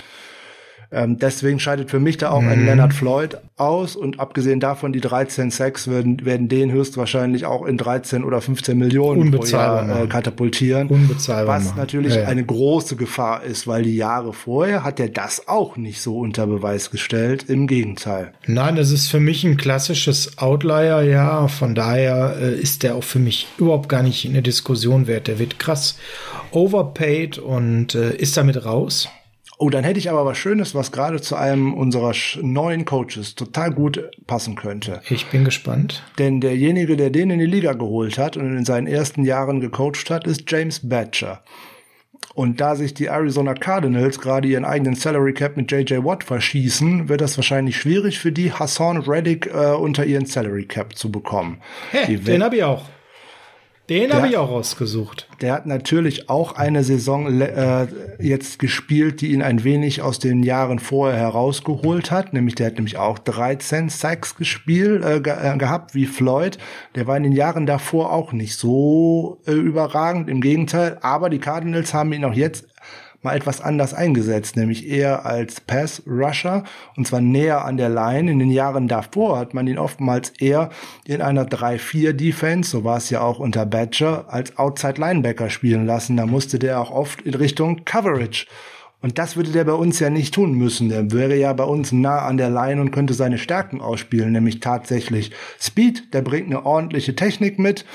Ähm, deswegen scheidet für mich da auch mhm. ein Leonard Floyd aus und abgesehen davon die 13 Sacks werden, werden den höchstwahrscheinlich auch in 13 oder 15 Millionen pro Jahr äh, katapultieren. Unbezahlbar. Was natürlich ja, ja. eine große Gefahr ist, weil die Jahre vorher hat er das auch nicht so unter Beweis gestellt. Im Gegenteil. Nein, das ist für mich ein klassisches Outlier, ja. Von daher äh, ist der auch für mich überhaupt gar nicht in der Diskussion wert. Der wird krass overpaid und äh, ist damit raus. Oh, dann hätte ich aber was Schönes, was gerade zu einem unserer neuen Coaches total gut passen könnte. Ich bin gespannt. Denn derjenige, der den in die Liga geholt hat und in seinen ersten Jahren gecoacht hat, ist James Badger. Und da sich die Arizona Cardinals gerade ihren eigenen Salary Cap mit JJ Watt verschießen, wird das wahrscheinlich schwierig für die Hassan Reddick äh, unter ihren Salary Cap zu bekommen. Hey, den habe ich auch. Den habe ich auch rausgesucht. Der hat natürlich auch eine Saison äh, jetzt gespielt, die ihn ein wenig aus den Jahren vorher herausgeholt hat. Nämlich der hat nämlich auch 13 Sacks gespielt äh, ge äh, gehabt wie Floyd. Der war in den Jahren davor auch nicht so äh, überragend. Im Gegenteil. Aber die Cardinals haben ihn auch jetzt mal etwas anders eingesetzt, nämlich eher als Pass-Rusher und zwar näher an der Line. In den Jahren davor hat man ihn oftmals eher in einer 3-4-Defense, so war es ja auch unter Badger, als Outside-Linebacker spielen lassen. Da musste der auch oft in Richtung Coverage. Und das würde der bei uns ja nicht tun müssen. Der wäre ja bei uns nah an der Line und könnte seine Stärken ausspielen, nämlich tatsächlich Speed. Der bringt eine ordentliche Technik mit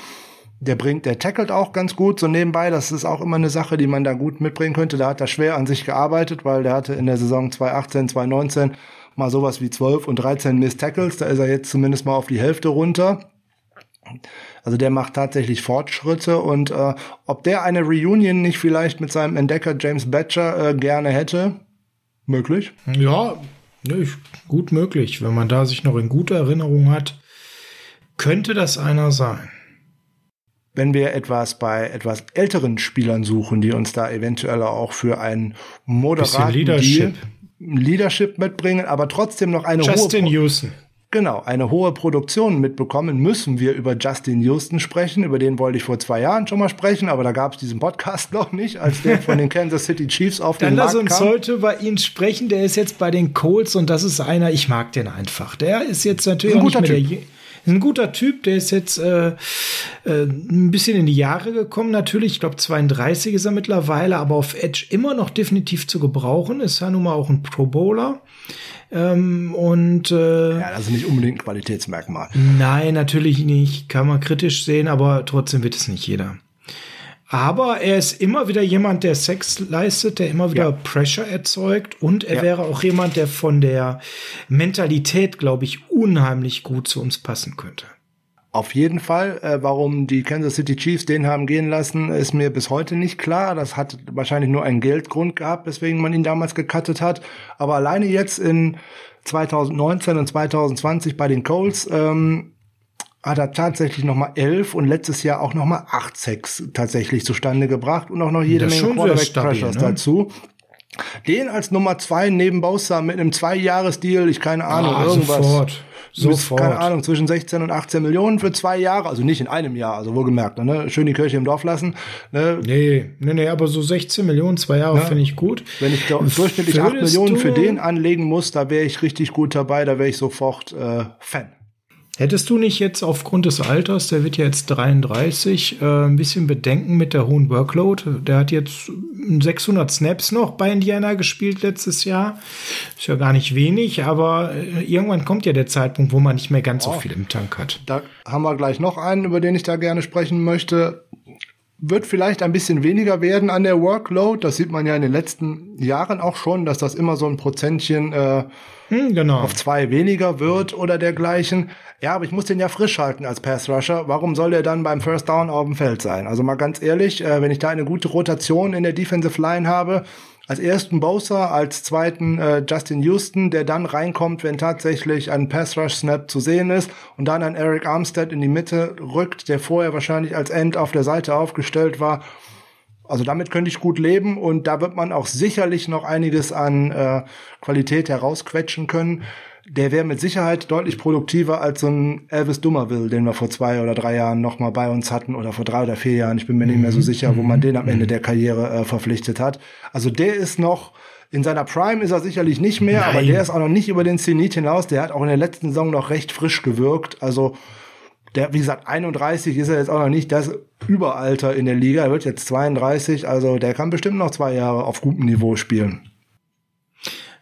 der bringt, der tackelt auch ganz gut so nebenbei. Das ist auch immer eine Sache, die man da gut mitbringen könnte. Da hat er schwer an sich gearbeitet, weil der hatte in der Saison 2018, 2019 mal sowas wie 12 und 13 Miss Tackles. Da ist er jetzt zumindest mal auf die Hälfte runter. Also der macht tatsächlich Fortschritte und äh, ob der eine Reunion nicht vielleicht mit seinem Entdecker James Batcher äh, gerne hätte, möglich. Ja, gut möglich. Wenn man da sich noch in guter Erinnerung hat, könnte das einer sein wenn wir etwas bei etwas älteren Spielern suchen, die uns da eventuell auch für einen moderaten Leadership. Deal Leadership mitbringen, aber trotzdem noch eine Justin hohe Houston. Genau, eine hohe Produktion mitbekommen, müssen wir über Justin Houston sprechen. Über den wollte ich vor zwei Jahren schon mal sprechen, aber da gab es diesen Podcast noch nicht, als der von den Kansas City Chiefs auf den Markt kam. Dann lass uns heute bei ihm sprechen. Der ist jetzt bei den Colts und das ist einer, ich mag den einfach. Der ist jetzt natürlich ein auch nicht mehr typ. der ein guter Typ, der ist jetzt äh, äh, ein bisschen in die Jahre gekommen, natürlich. Ich glaube, 32 ist er mittlerweile, aber auf Edge immer noch definitiv zu gebrauchen. Ist ja nun mal auch ein Pro Bowler. Ähm, und äh, ja, das ist nicht unbedingt ein Qualitätsmerkmal. Nein, natürlich nicht. Kann man kritisch sehen, aber trotzdem wird es nicht jeder. Aber er ist immer wieder jemand, der Sex leistet, der immer wieder ja. Pressure erzeugt und er ja. wäre auch jemand, der von der Mentalität, glaube ich, unheimlich gut zu uns passen könnte. Auf jeden Fall, äh, warum die Kansas City Chiefs den haben gehen lassen, ist mir bis heute nicht klar. Das hat wahrscheinlich nur einen Geldgrund gehabt, weswegen man ihn damals gecuttet hat. Aber alleine jetzt in 2019 und 2020 bei den Colts ähm, hat er tatsächlich nochmal elf und letztes Jahr auch nochmal acht Sex tatsächlich zustande gebracht und auch noch jede Menge Quarterback Pressures ne? dazu. Den als Nummer zwei neben Bosa mit einem Zwei-Jahres-Deal, ich keine Ahnung, ah, irgendwas. Sofort. Sofort. keine Ahnung, zwischen 16 und 18 Millionen für zwei Jahre, also nicht in einem Jahr, also wohlgemerkt, ne? Schön die Kirche im Dorf lassen. Ne? Nee, nee, nee, aber so 16 Millionen, zwei Jahre ja. finde ich gut. Wenn ich da durchschnittlich 8 Millionen für den anlegen muss, da wäre ich richtig gut dabei, da wäre ich sofort äh, Fan. Hättest du nicht jetzt aufgrund des Alters, der wird ja jetzt 33, äh, ein bisschen Bedenken mit der hohen Workload? Der hat jetzt 600 Snaps noch bei Indiana gespielt letztes Jahr. Ist ja gar nicht wenig, aber äh, irgendwann kommt ja der Zeitpunkt, wo man nicht mehr ganz oh, so viel im Tank hat. Da haben wir gleich noch einen, über den ich da gerne sprechen möchte. Wird vielleicht ein bisschen weniger werden an der Workload. Das sieht man ja in den letzten Jahren auch schon, dass das immer so ein Prozentchen äh, hm, genau. auf zwei weniger wird oder dergleichen. Ja, aber ich muss den ja frisch halten als Pass Rusher. Warum soll der dann beim First Down auf dem Feld sein? Also mal ganz ehrlich, äh, wenn ich da eine gute Rotation in der Defensive Line habe, als ersten Bowser, als zweiten äh, Justin Houston, der dann reinkommt, wenn tatsächlich ein Pass Rush Snap zu sehen ist und dann ein Eric Armstead in die Mitte rückt, der vorher wahrscheinlich als End auf der Seite aufgestellt war. Also damit könnte ich gut leben und da wird man auch sicherlich noch einiges an äh, Qualität herausquetschen können der wäre mit Sicherheit deutlich produktiver als so ein Elvis Dummerville, den wir vor zwei oder drei Jahren noch mal bei uns hatten oder vor drei oder vier Jahren. Ich bin mir nicht mehr so mhm. sicher, wo man den am Ende mhm. der Karriere äh, verpflichtet hat. Also der ist noch In seiner Prime ist er sicherlich nicht mehr, Nein. aber der ist auch noch nicht über den Zenit hinaus. Der hat auch in der letzten Saison noch recht frisch gewirkt. Also der, wie gesagt, 31 ist er jetzt auch noch nicht das Überalter in der Liga. Er wird jetzt 32, also der kann bestimmt noch zwei Jahre auf gutem Niveau spielen.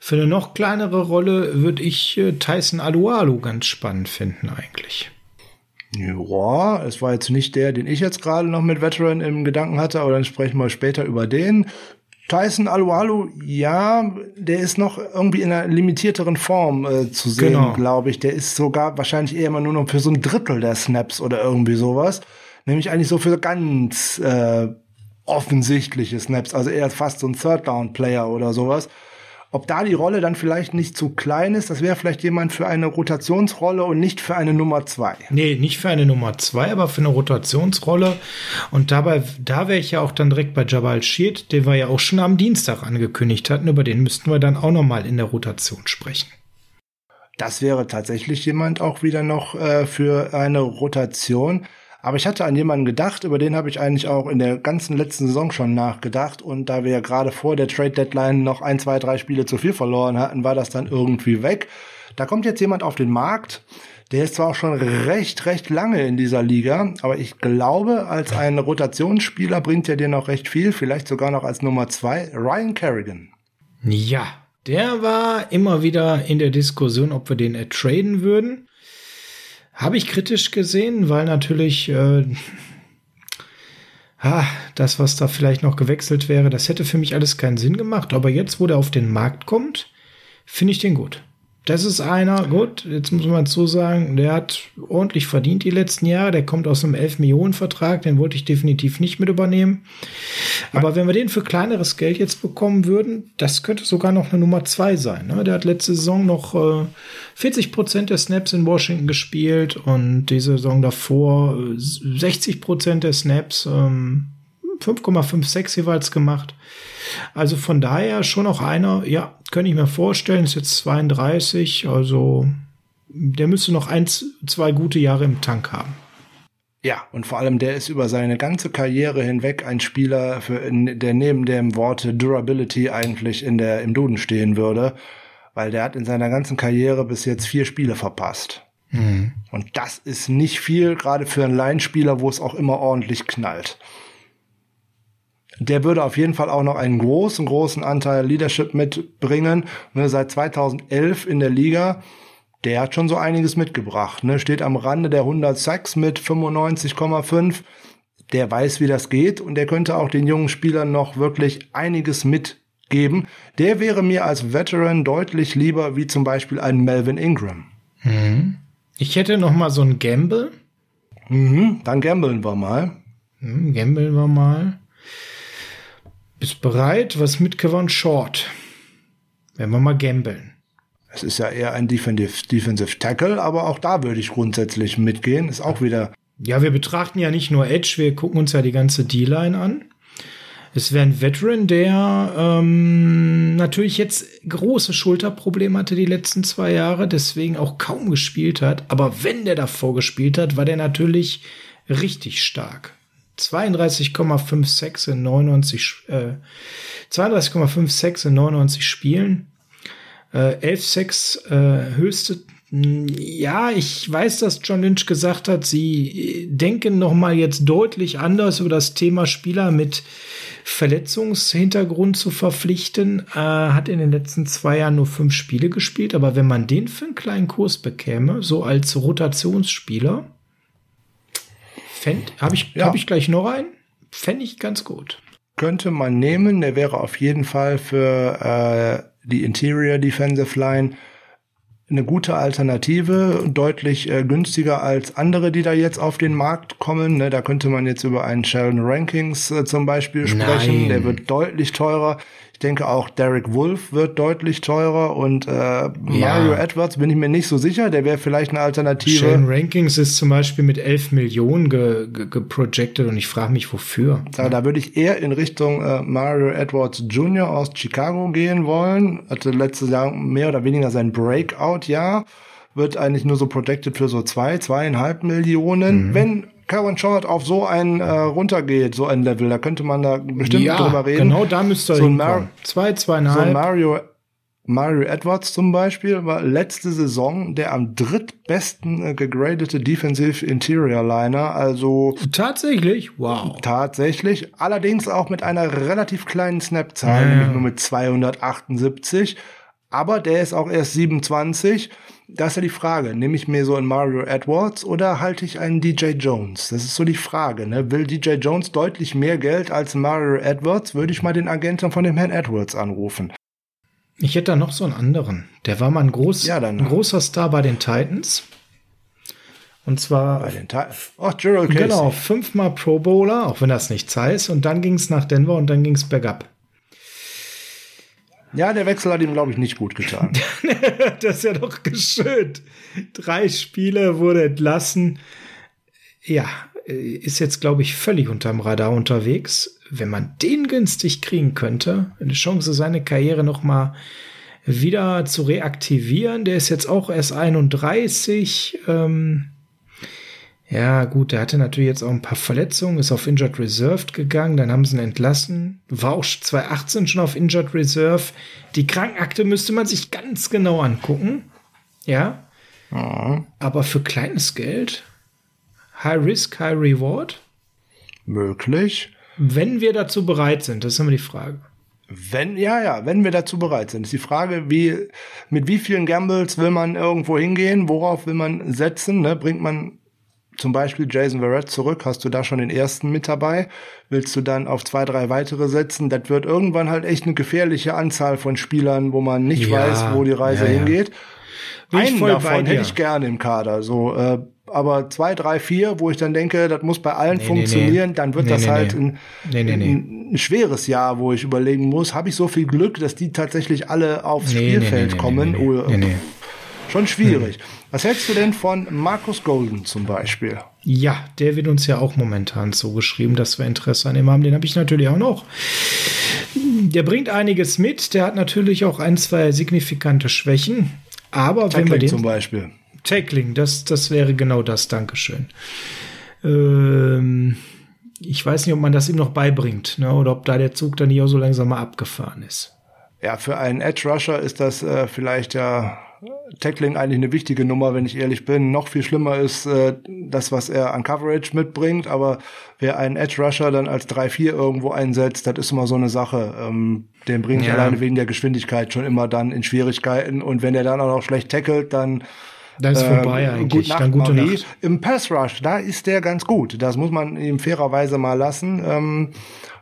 Für eine noch kleinere Rolle würde ich äh, Tyson Alualu ganz spannend finden eigentlich. Ja, es war jetzt nicht der, den ich jetzt gerade noch mit Veteran im Gedanken hatte, aber dann sprechen wir später über den. Tyson Alualu, ja, der ist noch irgendwie in einer limitierteren Form äh, zu sehen, genau. glaube ich. Der ist sogar wahrscheinlich eher immer nur noch für so ein Drittel der Snaps oder irgendwie sowas. Nämlich eigentlich so für ganz äh, offensichtliche Snaps, also eher fast so ein Third-Down-Player oder sowas. Ob da die Rolle dann vielleicht nicht zu klein ist, das wäre vielleicht jemand für eine Rotationsrolle und nicht für eine Nummer zwei. Nee, nicht für eine Nummer zwei, aber für eine Rotationsrolle. Und dabei, da wäre ich ja auch dann direkt bei Jabal Sheed, den wir ja auch schon am Dienstag angekündigt hatten. Über den müssten wir dann auch nochmal in der Rotation sprechen. Das wäre tatsächlich jemand auch wieder noch äh, für eine Rotation. Aber ich hatte an jemanden gedacht, über den habe ich eigentlich auch in der ganzen letzten Saison schon nachgedacht. Und da wir ja gerade vor der Trade Deadline noch ein, zwei, drei Spiele zu viel verloren hatten, war das dann irgendwie weg. Da kommt jetzt jemand auf den Markt. Der ist zwar auch schon recht, recht lange in dieser Liga, aber ich glaube, als ein Rotationsspieler bringt er dir noch recht viel, vielleicht sogar noch als Nummer zwei, Ryan Kerrigan. Ja, der war immer wieder in der Diskussion, ob wir den ertraden würden. Habe ich kritisch gesehen, weil natürlich äh, ah, das, was da vielleicht noch gewechselt wäre, das hätte für mich alles keinen Sinn gemacht. Aber jetzt, wo der auf den Markt kommt, finde ich den gut. Das ist einer, gut, jetzt muss man so sagen, der hat ordentlich verdient die letzten Jahre. Der kommt aus einem 11-Millionen-Vertrag, den wollte ich definitiv nicht mit übernehmen. Aber wenn wir den für kleineres Geld jetzt bekommen würden, das könnte sogar noch eine Nummer zwei sein. Ne? Der hat letzte Saison noch äh, 40 Prozent der Snaps in Washington gespielt und die Saison davor 60 äh, Prozent der Snaps, ähm, 5,56 jeweils gemacht. Also von daher schon auch einer, ja, könnte ich mir vorstellen, ist jetzt 32, also der müsste noch eins, zwei gute Jahre im Tank haben. Ja, und vor allem der ist über seine ganze Karriere hinweg ein Spieler, für, der neben dem Wort Durability eigentlich in der, im Duden stehen würde, weil der hat in seiner ganzen Karriere bis jetzt vier Spiele verpasst. Mhm. Und das ist nicht viel, gerade für einen Laienspieler, wo es auch immer ordentlich knallt der würde auf jeden Fall auch noch einen großen, großen Anteil Leadership mitbringen. Ne, seit 2011 in der Liga, der hat schon so einiges mitgebracht. Ne, steht am Rande der 106 mit 95,5. Der weiß, wie das geht und der könnte auch den jungen Spielern noch wirklich einiges mitgeben. Der wäre mir als Veteran deutlich lieber wie zum Beispiel ein Melvin Ingram. Mhm. Ich hätte noch mal so ein Gamble. Mhm, dann gambeln wir mal. Mhm, gambeln wir mal. Bist bereit? Was mit Kevin Short? Wenn wir mal gambeln. Es ist ja eher ein Defensive, Defensive Tackle, aber auch da würde ich grundsätzlich mitgehen. Ist auch wieder. Ja, wir betrachten ja nicht nur Edge, wir gucken uns ja die ganze D-Line an. Es wäre ein Veteran, der ähm, natürlich jetzt große Schulterprobleme hatte die letzten zwei Jahre, deswegen auch kaum gespielt hat. Aber wenn der davor gespielt hat, war der natürlich richtig stark. 32,56 in 99, äh, 32,56 in 99 Spielen. Äh, 11,6 äh, höchste. Ja, ich weiß, dass John Lynch gesagt hat, sie denken noch mal jetzt deutlich anders über das Thema Spieler mit Verletzungshintergrund zu verpflichten. Äh, hat in den letzten zwei Jahren nur fünf Spiele gespielt, aber wenn man den für einen kleinen Kurs bekäme, so als Rotationsspieler, habe ich, ja. hab ich gleich noch einen? Fände ich ganz gut. Könnte man nehmen. Der wäre auf jeden Fall für äh, die Interior Defensive Line eine gute Alternative, deutlich äh, günstiger als andere, die da jetzt auf den Markt kommen. Ne, da könnte man jetzt über einen Sheldon Rankings äh, zum Beispiel sprechen. Nein. Der wird deutlich teurer. Ich denke auch Derek Wolf wird deutlich teurer und äh, Mario ja. Edwards bin ich mir nicht so sicher. Der wäre vielleicht eine Alternative. Sheldon Rankings ist zum Beispiel mit 11 Millionen geprojected ge, ge und ich frage mich wofür. Da, da würde ich eher in Richtung äh, Mario Edwards Jr. aus Chicago gehen wollen. Hatte letztes Jahr mehr oder weniger sein Breakout-Jahr wird eigentlich nur so protected für so zwei, zweieinhalb Millionen. Mhm. Wenn Karen Short auf so ein äh, runtergeht, so ein Level, da könnte man da bestimmt ja, drüber reden. Genau, da müsste er so ein hinkommen. Mar Zwei, zweieinhalb. so ein Mario Mario Edwards zum Beispiel war letzte Saison der am drittbesten äh, gegradete Defensive Interior Liner, also Tatsächlich? Wow. tatsächlich, allerdings auch mit einer relativ kleinen Snap-Zahl, ja. nämlich nur mit 278. Aber der ist auch erst 27. Da ist ja die Frage, nehme ich mir so einen Mario Edwards oder halte ich einen DJ Jones? Das ist so die Frage. Ne? Will DJ Jones deutlich mehr Geld als Mario Edwards, würde ich mal den Agenten von dem Herrn Edwards anrufen. Ich hätte da noch so einen anderen. Der war mal ein, groß, Ja, ein großer Star bei den Titans. Und zwar, Bei den Teil. Oh, Gerald Casey. genau, fünfmal Pro Bowler, auch wenn das nichts heißt. Und dann ging es nach Denver und dann ging es bergab. Ja, der Wechsel hat ihm, glaube ich, nicht gut getan. das ist ja doch geschönt. Drei Spiele wurde entlassen. Ja, äh, ist jetzt, glaube ich, völlig unterm Radar unterwegs. Wenn man den günstig kriegen könnte, eine Chance, seine Karriere noch mal wieder zu reaktivieren. Der ist jetzt auch erst 31. Ähm, ja, gut, der hatte natürlich jetzt auch ein paar Verletzungen, ist auf Injured Reserved gegangen, dann haben sie ihn entlassen. War auch 2018 schon auf Injured Reserve. Die Krankenakte müsste man sich ganz genau angucken. Ja. Aber für kleines Geld, High Risk, High Reward, Möglich. wenn wir dazu bereit sind, das ist immer die Frage. Wenn, ja, ja, wenn wir dazu bereit sind. Ist die Frage, wie, mit wie vielen Gambles will man irgendwo hingehen? Worauf will man setzen? Ne? Bringt man zum Beispiel Jason Verrett zurück? Hast du da schon den ersten mit dabei? Willst du dann auf zwei, drei weitere setzen? Das wird irgendwann halt echt eine gefährliche Anzahl von Spielern, wo man nicht Ja, weiß, wo die Reise ja, ja. hingeht. Bin Einen davon hätte ich gerne im Kader. So, äh, aber zwei, drei, vier, wo ich dann denke, das muss bei allen nee, funktionieren, nee. dann wird Nee, das halt. Ein, ein, ein schweres Jahr, wo ich überlegen muss, habe ich so viel Glück, dass die tatsächlich alle aufs Spielfeld kommen? nee. Schon schwierig. Was hältst du denn von Marcus Golden zum Beispiel? Ja, der wird uns ja auch momentan so geschrieben, dass wir Interesse an ihm haben. Den habe ich natürlich auch noch. Der bringt einiges mit. Der hat natürlich auch ein, zwei signifikante Schwächen. Aber wenn wir Tackling den zum Beispiel. Tackling, das, das wäre genau das. Dankeschön. Ähm, ich weiß nicht, ob man das ihm noch beibringt, ne? oder ob da der Zug dann auch so langsam mal abgefahren ist. Ja, für einen Edge Rusher ist das äh, vielleicht ja Tackling eigentlich eine wichtige Nummer, wenn ich ehrlich bin. Noch viel schlimmer ist äh, das, was er an Coverage mitbringt. Aber wer einen Edge Rusher dann als 3-4 irgendwo einsetzt, das ist immer so eine Sache. Ähm, den bringe ich Ja. alleine wegen der Geschwindigkeit schon immer dann in Schwierigkeiten. Und wenn er dann auch noch schlecht tackelt, dann Dann ist vorbei äh, eigentlich. Nacht, dann gute Marie. Nacht. Im Pass Rush, da ist der ganz gut. Das muss man ihm fairerweise mal lassen. Ähm,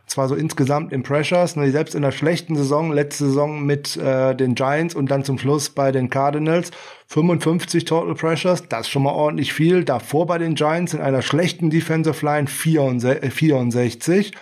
zwar so insgesamt im Pressures, ne, selbst in der schlechten Saison, letzte Saison mit äh, den Giants und dann zum Schluss bei den Cardinals, 55 Total Pressures, das ist schon mal ordentlich viel. Davor bei den Giants in einer schlechten Defensive Line 64.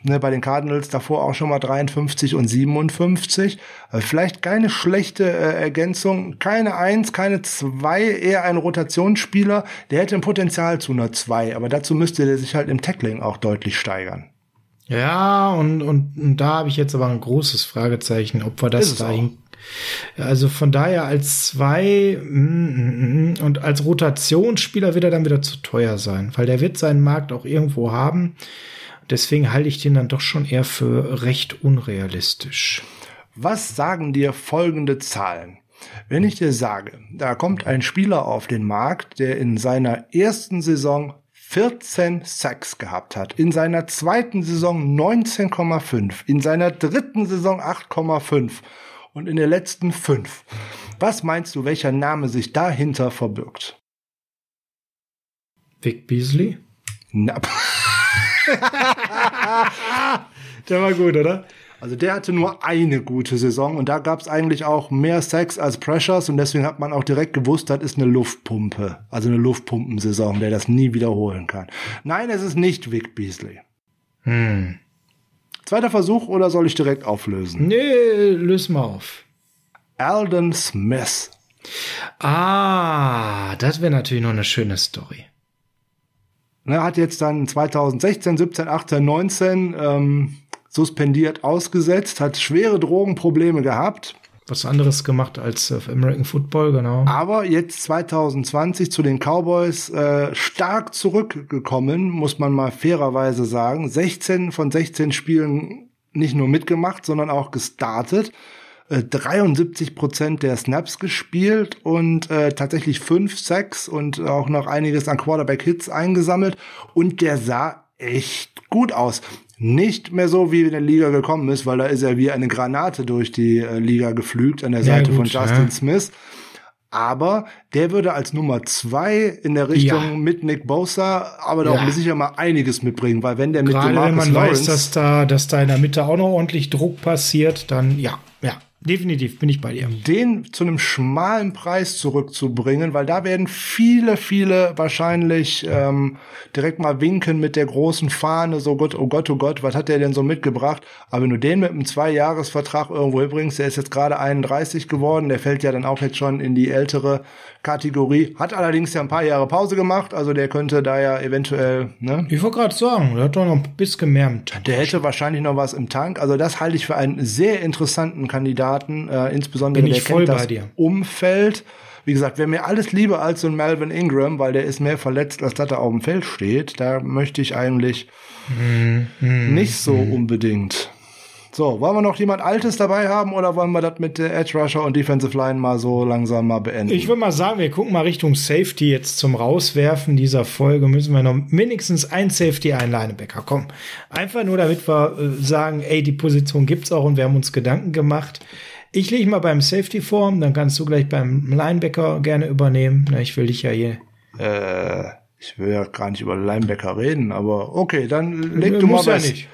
64 ne, bei den Cardinals davor auch schon mal 53 und 57. Äh, vielleicht keine schlechte äh, Ergänzung, keine Eins, keine Zwei, eher ein Rotationsspieler. Der hätte ein Potenzial zu einer Zwei, aber dazu müsste der sich halt im Tackling auch deutlich steigern. Ja, und, und, und da habe ich jetzt aber ein großes Fragezeichen, ob wir das dahin. Also von daher als zwei mm, mm, mm, und als Rotationsspieler wird er dann wieder zu teuer sein, weil der wird seinen Markt auch irgendwo haben. Deswegen halte ich den dann doch schon eher für recht unrealistisch. Was sagen dir folgende Zahlen? Wenn ich dir sage, da kommt ein Spieler auf den Markt, der in seiner ersten Saison 14 Sacks gehabt hat, in seiner zweiten Saison 19,5, in seiner dritten Saison 8,5 und in der letzten 5. Was meinst du, welcher Name sich dahinter verbirgt? Vic Beasley? Na, Der war gut, oder? Also der hatte nur eine gute Saison und da gab es eigentlich auch mehr Sex als Pressures und deswegen hat man auch direkt gewusst, das ist eine Luftpumpe, also eine Luftpumpensaison, der das nie wiederholen kann. Nein, es ist nicht Vic Beasley. Hm. Zweiter Versuch oder soll ich direkt auflösen? Nee, löse mal auf. Alden Smith. Ah, das wäre natürlich noch eine schöne Story. Ne, hat jetzt dann 2016, 17, 18, 19 ähm, suspendiert ausgesetzt, hat schwere Drogenprobleme gehabt. was anderes gemacht als äh, American Football, genau. Aber jetzt 2020 zu den Cowboys äh, stark zurückgekommen, muss man mal fairerweise sagen. 16 von 16 Spielen nicht nur mitgemacht, sondern auch gestartet. 73 äh, Prozent der Snaps gespielt und äh, tatsächlich fünf Sacks und auch noch einiges an Quarterback-Hits eingesammelt. Und der sah echt gut aus nicht mehr so, wie in der Liga gekommen ist, weil da ist er wie eine Granate durch die äh, Liga geflügt an der Seite ja, gut, von Justin ja. Smith. Aber der würde als Nummer zwei in der Richtung ja. mit Nick Bosa, aber da auch sicher mal einiges mitbringen, weil wenn der mit Gerade wenn man Lawrence weiß, dass da, dass da in der Mitte auch noch ordentlich Druck passiert, dann ja, ja. Definitiv bin ich bei dir. Den zu einem schmalen Preis zurückzubringen, weil da werden viele, viele wahrscheinlich ähm, direkt mal winken mit der großen Fahne, so Gott, oh Gott, oh Gott, was hat der denn so mitgebracht? Aber wenn du den mit einem Zweijahresvertrag irgendwo bringst, der ist jetzt gerade 31 geworden, der fällt ja dann auch jetzt schon in die ältere Kategorie, hat allerdings ja ein paar Jahre Pause gemacht, also der könnte da ja eventuell, ne? Ich wollte gerade sagen, der hat doch noch ein bisschen mehr im Tank. Der hätte wahrscheinlich noch was im Tank, also das halte ich für einen sehr interessanten Kandidaten äh, insbesondere Bin der kennt das Umfeld. Wie gesagt, wer mir alles lieber als so ein Melvin Ingram, weil der ist mehr verletzt, als dass er auf dem Feld steht. Da möchte ich eigentlich mm, mm, nicht so mm. unbedingt. So, wollen wir noch jemand Altes dabei haben oder wollen wir das mit der Edge Rusher und Defensive Line mal so langsam mal beenden? Ich würde mal sagen, wir gucken mal Richtung Safety jetzt zum Rauswerfen dieser Folge. Müssen wir noch mindestens ein Safety, ein Linebacker. Komm, einfach nur, damit wir äh, sagen, ey, die Position gibt's auch und wir haben uns Gedanken gemacht. Ich lege mal beim Safety vor, dann kannst du gleich beim Linebacker gerne übernehmen. Na, ich will dich ja hier. Äh, ich will ja gar nicht über Linebacker reden, aber okay, dann leg du mal ja nicht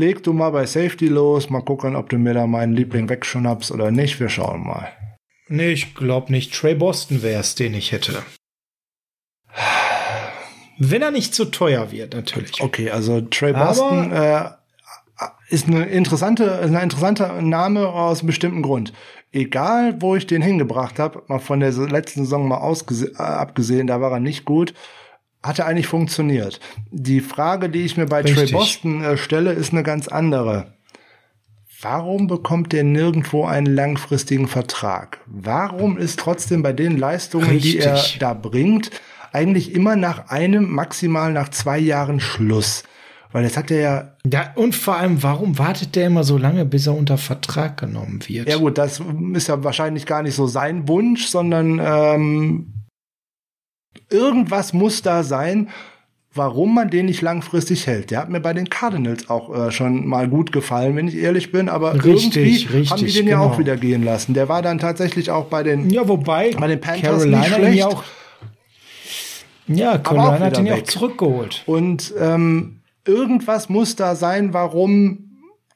leg du mal bei Safety los, mal gucken, ob du mir da meinen Liebling wegschnappst oder nicht. Wir schauen mal. Nee, ich glaube nicht. Trey Boston wäre es, den ich hätte. Wenn er nicht zu teuer wird, natürlich. Okay, also Trey Boston äh, ist eine interessante, ein interessanter Name aus einem bestimmten Grund. Egal, wo ich den hingebracht habe, mal von der letzten Saison mal abgesehen, da war er nicht gut hatte eigentlich funktioniert. Die Frage, die ich mir bei Richtig. Trey Boston äh, stelle, ist eine ganz andere. Warum bekommt der nirgendwo einen langfristigen Vertrag? Warum ist trotzdem bei den Leistungen, Richtig. die er da bringt, eigentlich immer nach einem, maximal nach zwei Jahren Schluss? Weil jetzt hat er ja. Ja, und vor allem, warum wartet der immer so lange, bis er unter Vertrag genommen wird? Ja, gut, das ist ja wahrscheinlich gar nicht so sein Wunsch, sondern ähm, Irgendwas muss da sein, warum man den nicht langfristig hält. Der hat mir bei den Cardinals auch äh, schon mal gut gefallen, wenn ich ehrlich bin, aber richtig, irgendwie richtig, haben die den genau. ja auch wieder gehen lassen. Der war dann tatsächlich auch bei den Ja, wobei bei den Panthers Carolina nicht schlecht. Auch, ja, Carolina hat ihn ja auch zurückgeholt. Und ähm, irgendwas muss da sein, warum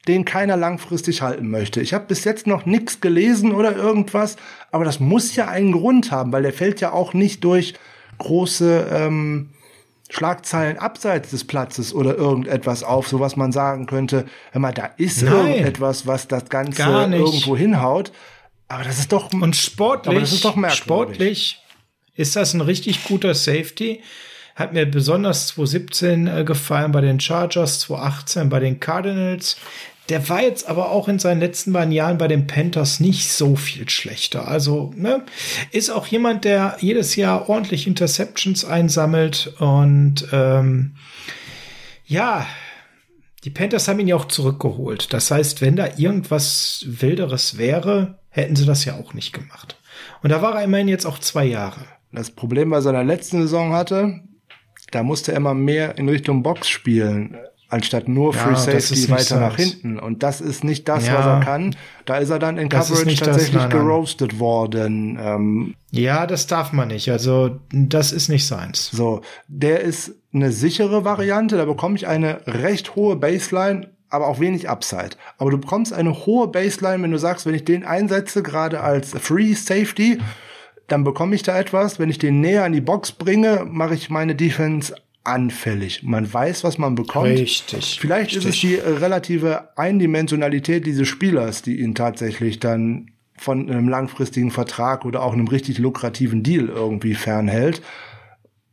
den keiner langfristig halten möchte. Ich habe bis jetzt noch nichts gelesen oder irgendwas, aber das muss ja einen Grund haben, weil der fällt ja auch nicht durch große ähm, Schlagzeilen abseits des Platzes oder irgendetwas auf, so was man sagen könnte, hör mal, da ist Nein, irgendetwas, was das Ganze irgendwo hinhaut. Aber das ist doch und sportlich, aber das ist doch merkwürdig. sportlich ist das ein richtig guter Safety. Hat mir besonders 2017 äh, gefallen bei den Chargers, 2018 bei den Cardinals. Der war jetzt aber auch in seinen letzten beiden Jahren bei den Panthers nicht so viel schlechter. Also ne, ist auch jemand, der jedes Jahr ordentlich Interceptions einsammelt und ähm, ja, die Panthers haben ihn ja auch zurückgeholt. Das heißt, wenn da irgendwas Wilderes wäre, hätten sie das ja auch nicht gemacht. Und da war er immerhin jetzt auch zwei Jahre. Das Problem bei seiner letzten Saison hatte, da musste er immer mehr in Richtung Box spielen anstatt nur ja, Free Safety weiter nach hinten. Und das ist nicht das, ja, was er kann. Da ist er dann in Coverage tatsächlich das, geroastet worden. Ähm, ja, das darf man nicht. Also das ist nicht seins. So, der ist eine sichere Variante. Da bekomme ich eine recht hohe Baseline, aber auch wenig Upside. Aber du bekommst eine hohe Baseline, wenn du sagst, wenn ich den einsetze, gerade als Free Safety, dann bekomme ich da etwas. Wenn ich den näher an die Box bringe, mache ich meine Defense anfällig. Man weiß, was man bekommt. Richtig. Vielleicht richtig. ist es die äh, relative Eindimensionalität dieses Spielers, die ihn tatsächlich dann von einem langfristigen Vertrag oder auch einem richtig lukrativen Deal irgendwie fernhält.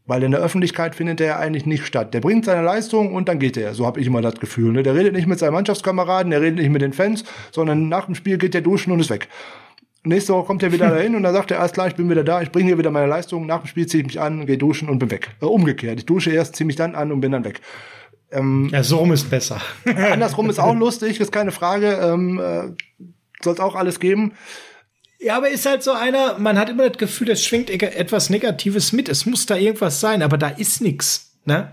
Weil in der Öffentlichkeit findet er ja eigentlich nicht statt. Der bringt seine Leistung und dann geht er. So habe ich immer das Gefühl. Ne? Der redet nicht mit seinen Mannschaftskameraden, der redet nicht mit den Fans, sondern nach dem Spiel geht der duschen und ist weg. Nächste Woche kommt er wieder dahin und dann sagt er, alles klar, ich bin wieder da, ich bringe hier wieder meine Leistung, nach dem Spiel ziehe ich mich an, gehe duschen und bin weg. Äh, umgekehrt, ich dusche erst, ziehe mich dann an und bin dann weg. Ähm, ja, so rum ist besser. andersrum ist auch lustig, ist keine Frage. Ähm, äh, Soll es auch alles geben. Ja, aber ist halt so einer, man hat immer das Gefühl, es schwingt etwas Negatives mit. Es muss da irgendwas sein, aber da ist nix. Ne?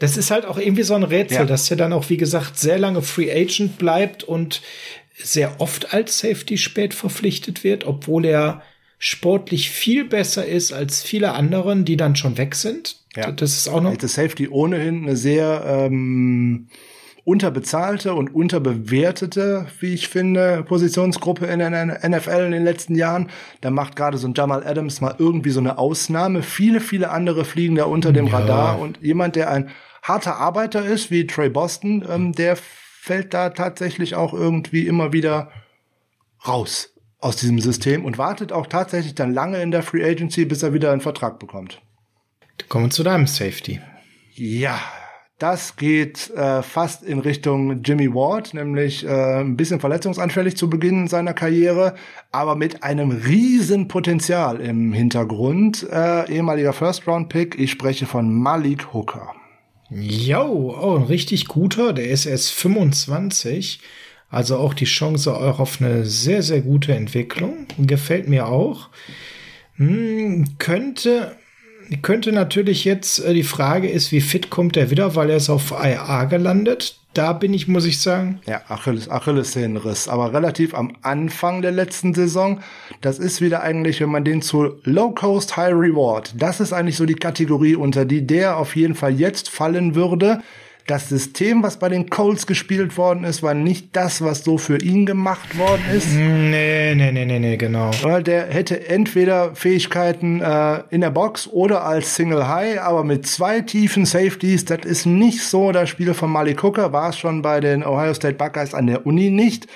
Das ist halt auch irgendwie so ein Rätsel, ja. dass er dann auch, wie gesagt, sehr lange Free Agent bleibt und sehr oft als Safety spät verpflichtet wird, obwohl er sportlich viel besser ist als viele anderen, die dann schon weg sind. Ja. Das ist auch noch. Ist Safety ohnehin eine sehr ähm, unterbezahlte und unterbewertete, wie ich finde, Positionsgruppe in der NFL in den letzten Jahren. Da macht gerade so ein Jamal Adams mal irgendwie so eine Ausnahme. Viele, viele andere fliegen da unter dem ja. Radar und jemand, der ein harter Arbeiter ist, wie Trey Boston, ähm, der fällt da tatsächlich auch irgendwie immer wieder raus aus diesem System und wartet auch tatsächlich dann lange in der Free Agency, bis er wieder einen Vertrag bekommt. Kommen wir zu deinem Safety. Ja, das geht äh, fast in Richtung Jimmy Ward, nämlich äh, ein bisschen verletzungsanfällig zu Beginn seiner Karriere, aber mit einem riesen Potenzial im Hintergrund. Äh, ehemaliger First-Round-Pick, ich spreche von Malik Hooker. Jo, oh, ein richtig guter, der ist erst 25. Also auch die Chance auch auf eine sehr, sehr gute Entwicklung. Gefällt mir auch. Hm, könnte könnte natürlich jetzt, äh, die Frage ist, wie fit kommt er wieder, weil er ist auf IA gelandet. Da bin ich, muss ich sagen. Ja, Achilles, Achillessehnenriss. Aber relativ am Anfang der letzten Saison. Das ist wieder eigentlich, wenn man den zu Low Cost High Reward. Das ist eigentlich so die Kategorie, unter die der auf jeden Fall jetzt fallen würde das System, was bei den Colts gespielt worden ist, war nicht das, was so für ihn gemacht worden ist. Nee, nee, nee, nee, nee, genau. Weil der hätte entweder Fähigkeiten äh, in der Box oder als Single High, aber mit zwei tiefen Safeties, das ist nicht so das Spiel von Malik Hooker, war es schon bei den Ohio State Buckeyes an der Uni nicht.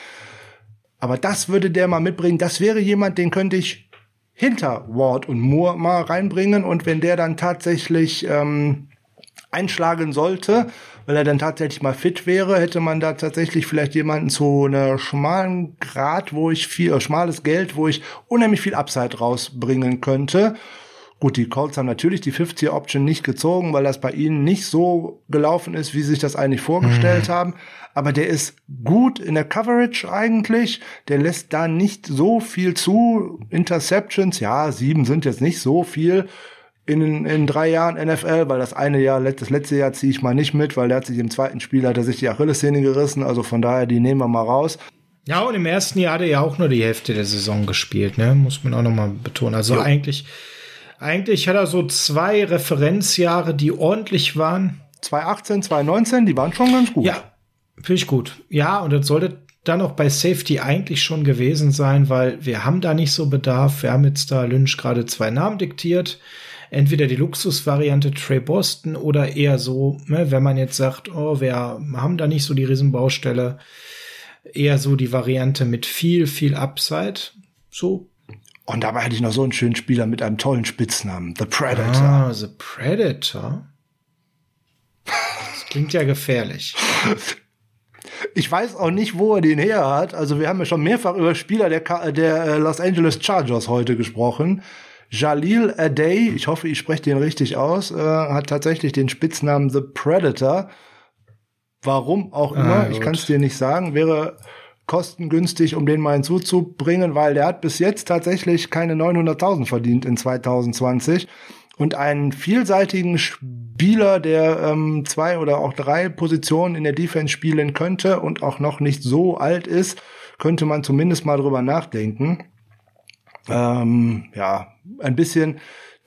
Aber das würde der mal mitbringen. Das wäre jemand, den könnte ich hinter Ward und Moore mal reinbringen. Und wenn der dann tatsächlich ähm, einschlagen sollte, weil er dann tatsächlich mal fit wäre, hätte man da tatsächlich vielleicht jemanden zu einer schmalen Grad, wo ich viel, äh, schmales Geld, wo ich unheimlich viel Upside rausbringen könnte. Gut, die Colts haben natürlich die 50-Option nicht gezogen, weil das bei ihnen nicht so gelaufen ist, wie sie sich das eigentlich vorgestellt mhm. haben. Aber der ist gut in der Coverage eigentlich. Der lässt da nicht so viel zu. Interceptions, ja, sieben sind jetzt nicht so viel in, in drei Jahren NFL, weil das eine Jahr, das letzte Jahr ziehe ich mal nicht mit, weil der hat sich im zweiten Spiel hat er sich die Achillessehne gerissen, also von daher, die nehmen wir mal raus. Ja, und im ersten Jahr hat er ja auch nur die Hälfte der Saison gespielt, ne? Muss man auch nochmal betonen. Also ja. eigentlich, eigentlich hat er so zwei Referenzjahre, die ordentlich waren. 2018, 2019, die waren schon ganz gut. Ja, finde ich gut. Ja, und das sollte dann auch bei Safety eigentlich schon gewesen sein, weil wir haben da nicht so Bedarf. Wir haben jetzt da Lynch gerade zwei Namen diktiert entweder die Luxusvariante Trey Boston oder eher so, ne, wenn man jetzt sagt, oh, wir haben da nicht so die Riesenbaustelle, eher so die Variante mit viel, viel Upside. So. Und dabei hatte ich noch so einen schönen Spieler mit einem tollen Spitznamen, The Predator. Ah, The Predator. Das klingt ja gefährlich. Ich weiß auch nicht, wo er den her hat. Also wir haben ja schon mehrfach über Spieler der, der äh, Los Angeles Chargers heute gesprochen. Jalil Adey, ich hoffe, ich spreche den richtig aus, äh, hat tatsächlich den Spitznamen The Predator. Warum auch ah, immer, ah, ich kann es dir nicht sagen, wäre kostengünstig, um den mal hinzuzubringen, weil der hat bis jetzt tatsächlich keine 900.000 verdient in 2020 und einen vielseitigen Spieler, der ähm, zwei oder auch drei Positionen in der Defense spielen könnte und auch noch nicht so alt ist, könnte man zumindest mal drüber nachdenken. Ähm, ja, ein bisschen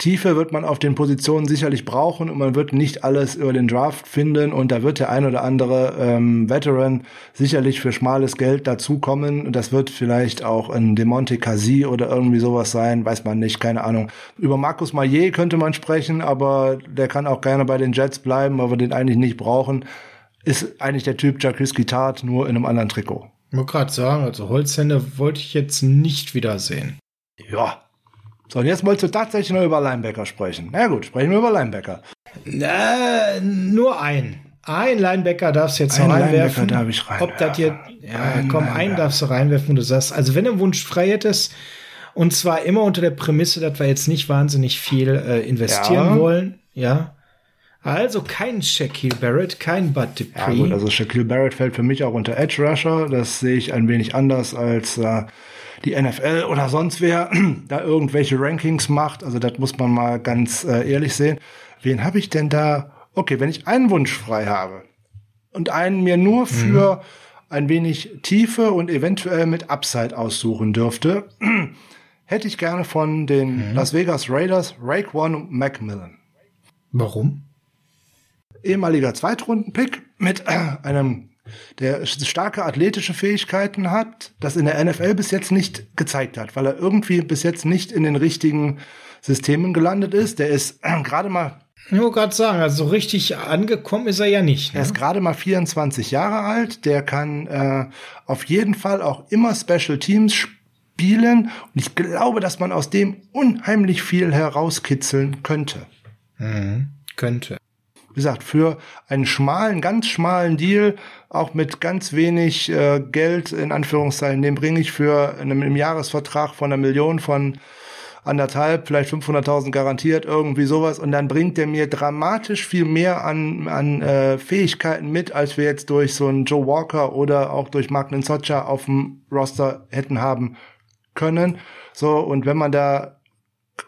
Tiefe wird man auf den Positionen sicherlich brauchen und man wird nicht alles über den Draft finden und da wird der ein oder andere ähm, Veteran sicherlich für schmales Geld dazukommen das wird vielleicht auch ein Demonte Casi oder irgendwie sowas sein, weiß man nicht, keine Ahnung. Über Markus Maillet könnte man sprechen, aber der kann auch gerne bei den Jets bleiben, aber wir den eigentlich nicht brauchen. Ist eigentlich der Typ Jacques Guitart, nur in einem anderen Trikot. Ich wollte gerade sagen, also Holzhände wollte ich jetzt nicht wiedersehen. Ja, so, und jetzt wolltest du tatsächlich nur über Linebacker sprechen. Na gut, sprechen wir über Linebacker. Äh, nur ein. ein Linebacker darfst du jetzt Ein noch reinwerfen. Linebacker darf ich rein- Ob das hier, ja, Ein komm, einen Linebacker. darfst du reinwerfen, wo du sagst, also wenn du einen Wunsch frei hättest, und zwar immer unter der Prämisse, dass wir jetzt nicht wahnsinnig viel äh, investieren Ja. wollen, ja. Also kein Shaquille Barrett, kein Bud Ja Dupree. gut, also Shaquille Barrett fällt für mich auch unter Edge Rusher. Das sehe ich ein wenig anders als äh, die NFL oder sonst wer da irgendwelche Rankings macht. Also das muss man mal ganz äh, ehrlich sehen. Wen habe ich denn da? Okay, wenn ich einen Wunsch frei habe und einen mir nur für ein wenig Tiefe und eventuell mit Upside aussuchen dürfte, hätte ich gerne von den Las Vegas Raiders Raekwon McMillan Warum? ehemaliger Zweitrunden-Pick mit äh, einem, der starke athletische Fähigkeiten hat, das in der NFL bis jetzt nicht gezeigt hat, weil er irgendwie bis jetzt nicht in den richtigen Systemen gelandet ist. Der ist äh, gerade mal, Ich wollte gerade sagen, also so richtig angekommen ist er ja nicht. er Ne? ist gerade mal 24 Jahre alt. Der kann äh, auf jeden Fall auch immer Special Teams spielen. Und ich glaube, dass man aus dem unheimlich viel herauskitzeln könnte. Mhm. Könnte. Wie gesagt, für einen schmalen, ganz schmalen Deal, auch mit ganz wenig äh, Geld, in Anführungszeichen, den bringe ich für einen, im Jahresvertrag von einer Million von anderthalb, vielleicht 500.000 garantiert, irgendwie sowas. Und dann bringt der mir dramatisch viel mehr an, an äh, Fähigkeiten mit, als wir jetzt durch so einen Joe Walker oder auch durch Mark Socha auf dem Roster hätten haben können. So, und wenn man da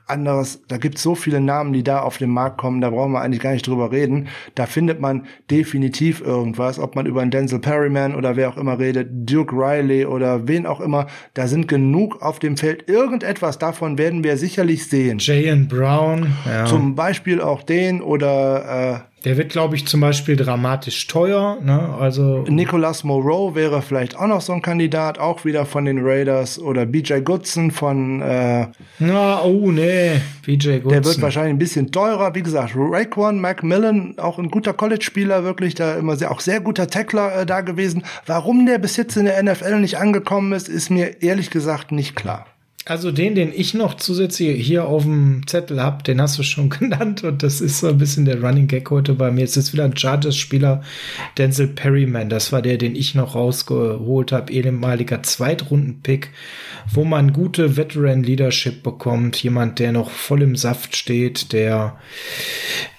anderes, da gibt es so viele Namen, die da auf den Markt kommen, da brauchen wir eigentlich gar nicht drüber reden. Da findet man definitiv irgendwas, ob man über einen Denzel Perryman oder wer auch immer redet, Duke Riley oder wen auch immer, da sind genug auf dem Feld. Irgendetwas davon werden wir sicherlich sehen. Jayan Brown, ja. Zum Beispiel auch den oder der wird, glaube ich, zum Beispiel dramatisch teuer. Ne? Also Nicholas Moreau wäre vielleicht auch noch so ein Kandidat, auch wieder von den Raiders oder BJ Goodson von äh, na, oh nee, PJ Goodson. Der wird wahrscheinlich ein bisschen teurer. Wie gesagt, Raekwon McMillan, auch ein guter College-Spieler, wirklich da immer sehr, auch sehr guter Tackler äh, da gewesen. Warum der bis jetzt in der NFL nicht angekommen ist, ist mir ehrlich gesagt nicht klar. Also den, den ich noch zusätzlich hier auf dem Zettel habe, den hast du schon genannt und das ist so ein bisschen der Running Gag heute bei mir. Es ist wieder ein Chargers-Spieler, Denzel Perryman. Das war der, den ich noch rausgeholt habe, ehemaliger Zweitrunden-Pick, wo man gute Veteran-Leadership bekommt. Jemand, der noch voll im Saft steht, der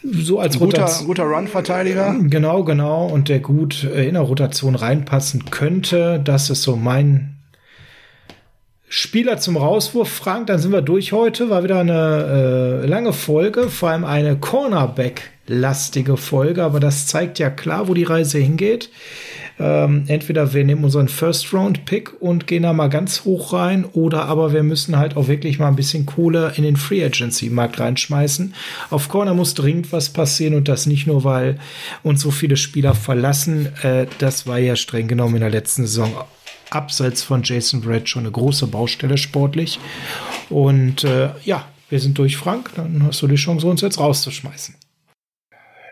so als Ein guter, Rotation- guter Run-Verteidiger. Genau, genau. Und der gut äh, in der Rotation reinpassen könnte. Das ist so mein Spieler zum Rauswurf. Frank, dann sind wir durch heute. War wieder eine äh, lange Folge, vor allem eine Cornerback-lastige Folge. Aber das zeigt ja klar, wo die Reise hingeht. Ähm, entweder wir nehmen unseren First-Round-Pick und gehen da mal ganz hoch rein, oder aber wir müssen halt auch wirklich mal ein bisschen Kohle in den Free-Agency-Markt reinschmeißen. Auf Corner muss dringend was passieren und das nicht nur, weil uns so viele Spieler verlassen. Äh, das war ja streng genommen in der letzten Saison abseits von Jason Brett schon eine große Baustelle sportlich. Und äh, ja, wir sind durch, Frank. Dann hast du die Chance, uns jetzt rauszuschmeißen.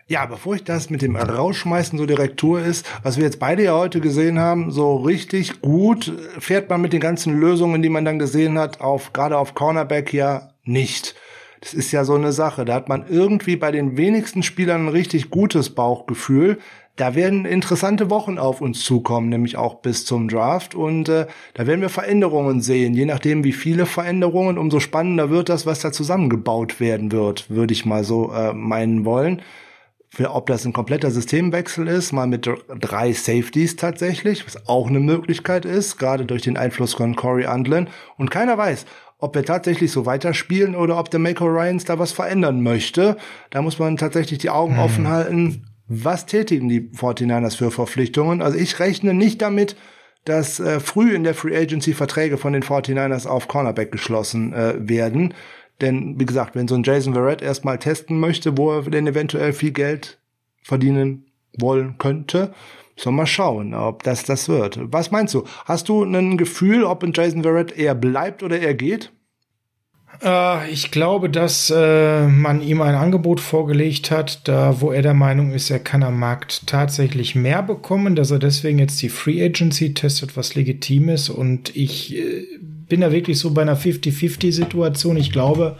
Ja, bevor ich das mit dem Rausschmeißen so direkt tue, ist, was wir jetzt beide ja heute gesehen haben, so richtig gut fährt man mit den ganzen Lösungen, die man dann gesehen hat, auf gerade auf Cornerback ja nicht. Das ist ja so eine Sache. Da hat man irgendwie bei den wenigsten Spielern ein richtig gutes Bauchgefühl. Da werden interessante Wochen auf uns zukommen, nämlich auch bis zum Draft. Und äh, da werden wir Veränderungen sehen. Je nachdem, wie viele Veränderungen, umso spannender wird das, was da zusammengebaut werden wird, würde ich mal so äh, meinen wollen für, ob das ein kompletter Systemwechsel ist, mal mit drei Safeties tatsächlich, was auch eine Möglichkeit ist, gerade durch den Einfluss von Corey Undlin. Und keiner weiß, ob wir tatsächlich so weiterspielen oder ob der Mako Ryans da was verändern möchte. Da muss man tatsächlich die Augen Hm. offen halten. Was tätigen die 49ers für Verpflichtungen? Also ich rechne nicht damit, dass äh, früh in der Free Agency Verträge von den 49ers auf Cornerback geschlossen äh, werden. Denn, wie gesagt, wenn so ein Jason Verrett erstmal testen möchte, wo er denn eventuell viel Geld verdienen wollen könnte, soll mal schauen, ob das das wird. Was meinst du? Hast du ein Gefühl, ob ein Jason Verrett eher bleibt oder er geht? Äh, ich glaube, dass äh, man ihm ein Angebot vorgelegt hat, da wo er der Meinung ist, er kann am Markt tatsächlich mehr bekommen, dass er deswegen jetzt die Free Agency testet, was legitim ist. Und ich äh, bin da wirklich so bei einer 50-50-Situation. Ich glaube,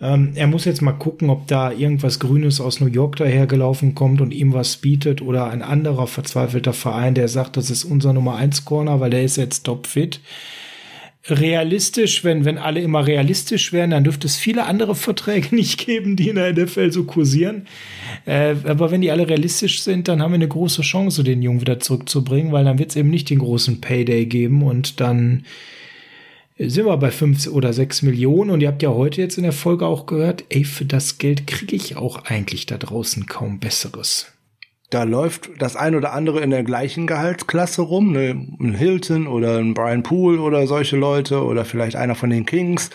Ähm, er muss jetzt mal gucken, ob da irgendwas Grünes aus New York dahergelaufen kommt und ihm was bietet oder ein anderer verzweifelter Verein, der sagt, das ist unser Nummer 1 Corner, weil der ist jetzt topfit realistisch, wenn, wenn alle immer realistisch wären, dann dürfte es viele andere Verträge nicht geben, die in der NFL so kursieren. Äh, aber wenn die alle realistisch sind, dann haben wir eine große Chance, den Jungen wieder zurückzubringen, weil dann wird es eben nicht den großen Payday geben und dann sind wir bei fünf oder sechs Millionen und ihr habt ja heute jetzt in der Folge auch gehört, ey, für das Geld kriege ich auch eigentlich da draußen kaum besseres da läuft das ein oder andere in der gleichen Gehaltsklasse rum, ne? ein Hilton oder ein Brian Poole oder solche Leute oder vielleicht einer von den Kings.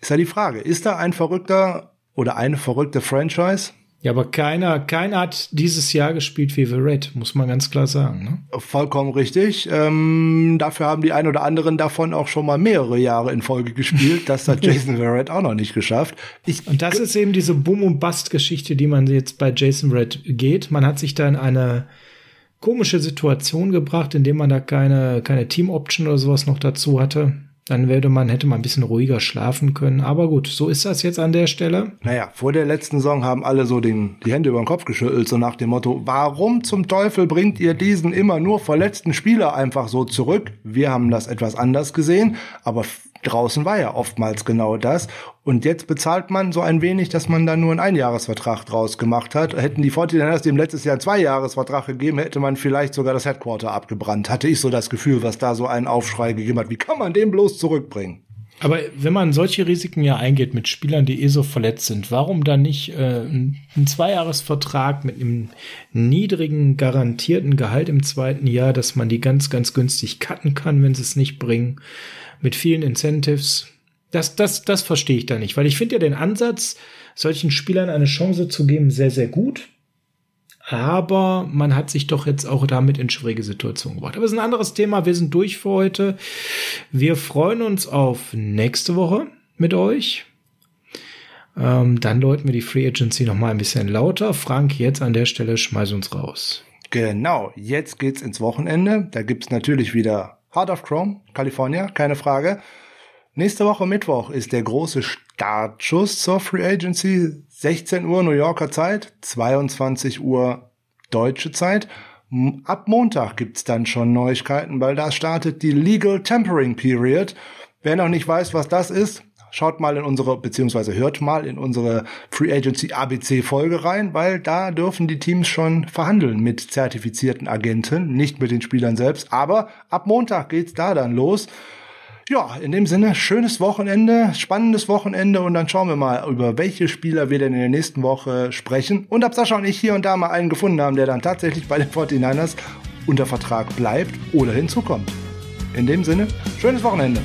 Ist ja die Frage, ist da ein verrückter oder eine verrückte Franchise, ja, aber keiner, keiner hat dieses Jahr gespielt wie Verrett, muss man ganz klar sagen. Ne? Vollkommen richtig. Ähm, dafür haben die ein oder anderen davon auch schon mal mehrere Jahre in Folge gespielt. Das hat Jason Verrett auch noch nicht geschafft. Ich, und das ist eben diese Boom- und Bust-Geschichte, die man jetzt bei Jason Verrett geht. Man hat sich da in eine komische Situation gebracht, indem man da keine, keine Team-Option oder sowas noch dazu hatte. Dann würde man, hätte man ein bisschen ruhiger schlafen können. Aber gut, so ist das jetzt an der Stelle. Naja, vor der letzten Saison haben alle so den, die Hände über den Kopf geschüttelt, so nach dem Motto, warum zum Teufel bringt ihr diesen immer nur verletzten Spieler einfach so zurück? Wir haben das etwas anders gesehen, aber draußen war ja oftmals genau das. Und jetzt bezahlt man so ein wenig, dass man da nur einen Einjahresvertrag draus gemacht hat. Hätten die 49ers dem letztes Jahr einen Zweijahresvertrag gegeben, hätte man vielleicht sogar das Headquarter abgebrannt. Hatte ich so das Gefühl, was da so einen Aufschrei gegeben hat. Wie kann man den bloß zurückbringen? Aber wenn man solche Risiken ja eingeht mit Spielern, die eh so verletzt sind, warum dann nicht äh, ein Zweijahresvertrag mit einem niedrigen garantierten Gehalt im zweiten Jahr, dass man die ganz, ganz günstig cutten kann, wenn sie es nicht bringen? mit vielen Incentives. Das, das, das verstehe ich da nicht, weil ich finde ja den Ansatz, solchen Spielern eine Chance zu geben, sehr, sehr gut. Aber man hat sich doch jetzt auch damit in schwierige Situationen gebracht. Aber es ist ein anderes Thema. Wir sind durch für heute. Wir freuen uns auf nächste Woche mit euch. Ähm, dann läuten wir die Free Agency noch mal ein bisschen lauter. Frank, jetzt an der Stelle schmeiß uns raus. Genau, jetzt geht's ins Wochenende. Da gibt's natürlich wieder Heart of Chrome, California, keine Frage. Nächste Woche Mittwoch ist der große Startschuss zur Free Agency. 16 Uhr New Yorker Zeit, 22 Uhr deutsche Zeit. Ab Montag gibt's dann schon Neuigkeiten, weil da startet die Legal Tempering Period. Wer noch nicht weiß, was das ist, schaut mal in unsere, beziehungsweise hört mal in unsere Free Agency ABC Folge rein, weil da dürfen die Teams schon verhandeln mit zertifizierten Agenten, nicht mit den Spielern selbst. Aber ab Montag geht's da dann los. Ja, in dem Sinne, schönes Wochenende, spannendes Wochenende und dann schauen wir mal, über welche Spieler wir denn in der nächsten Woche sprechen. Und ob Sascha und ich hier und da mal einen gefunden haben, der dann tatsächlich bei den 49ers unter Vertrag bleibt oder hinzukommt. In dem Sinne, schönes Wochenende.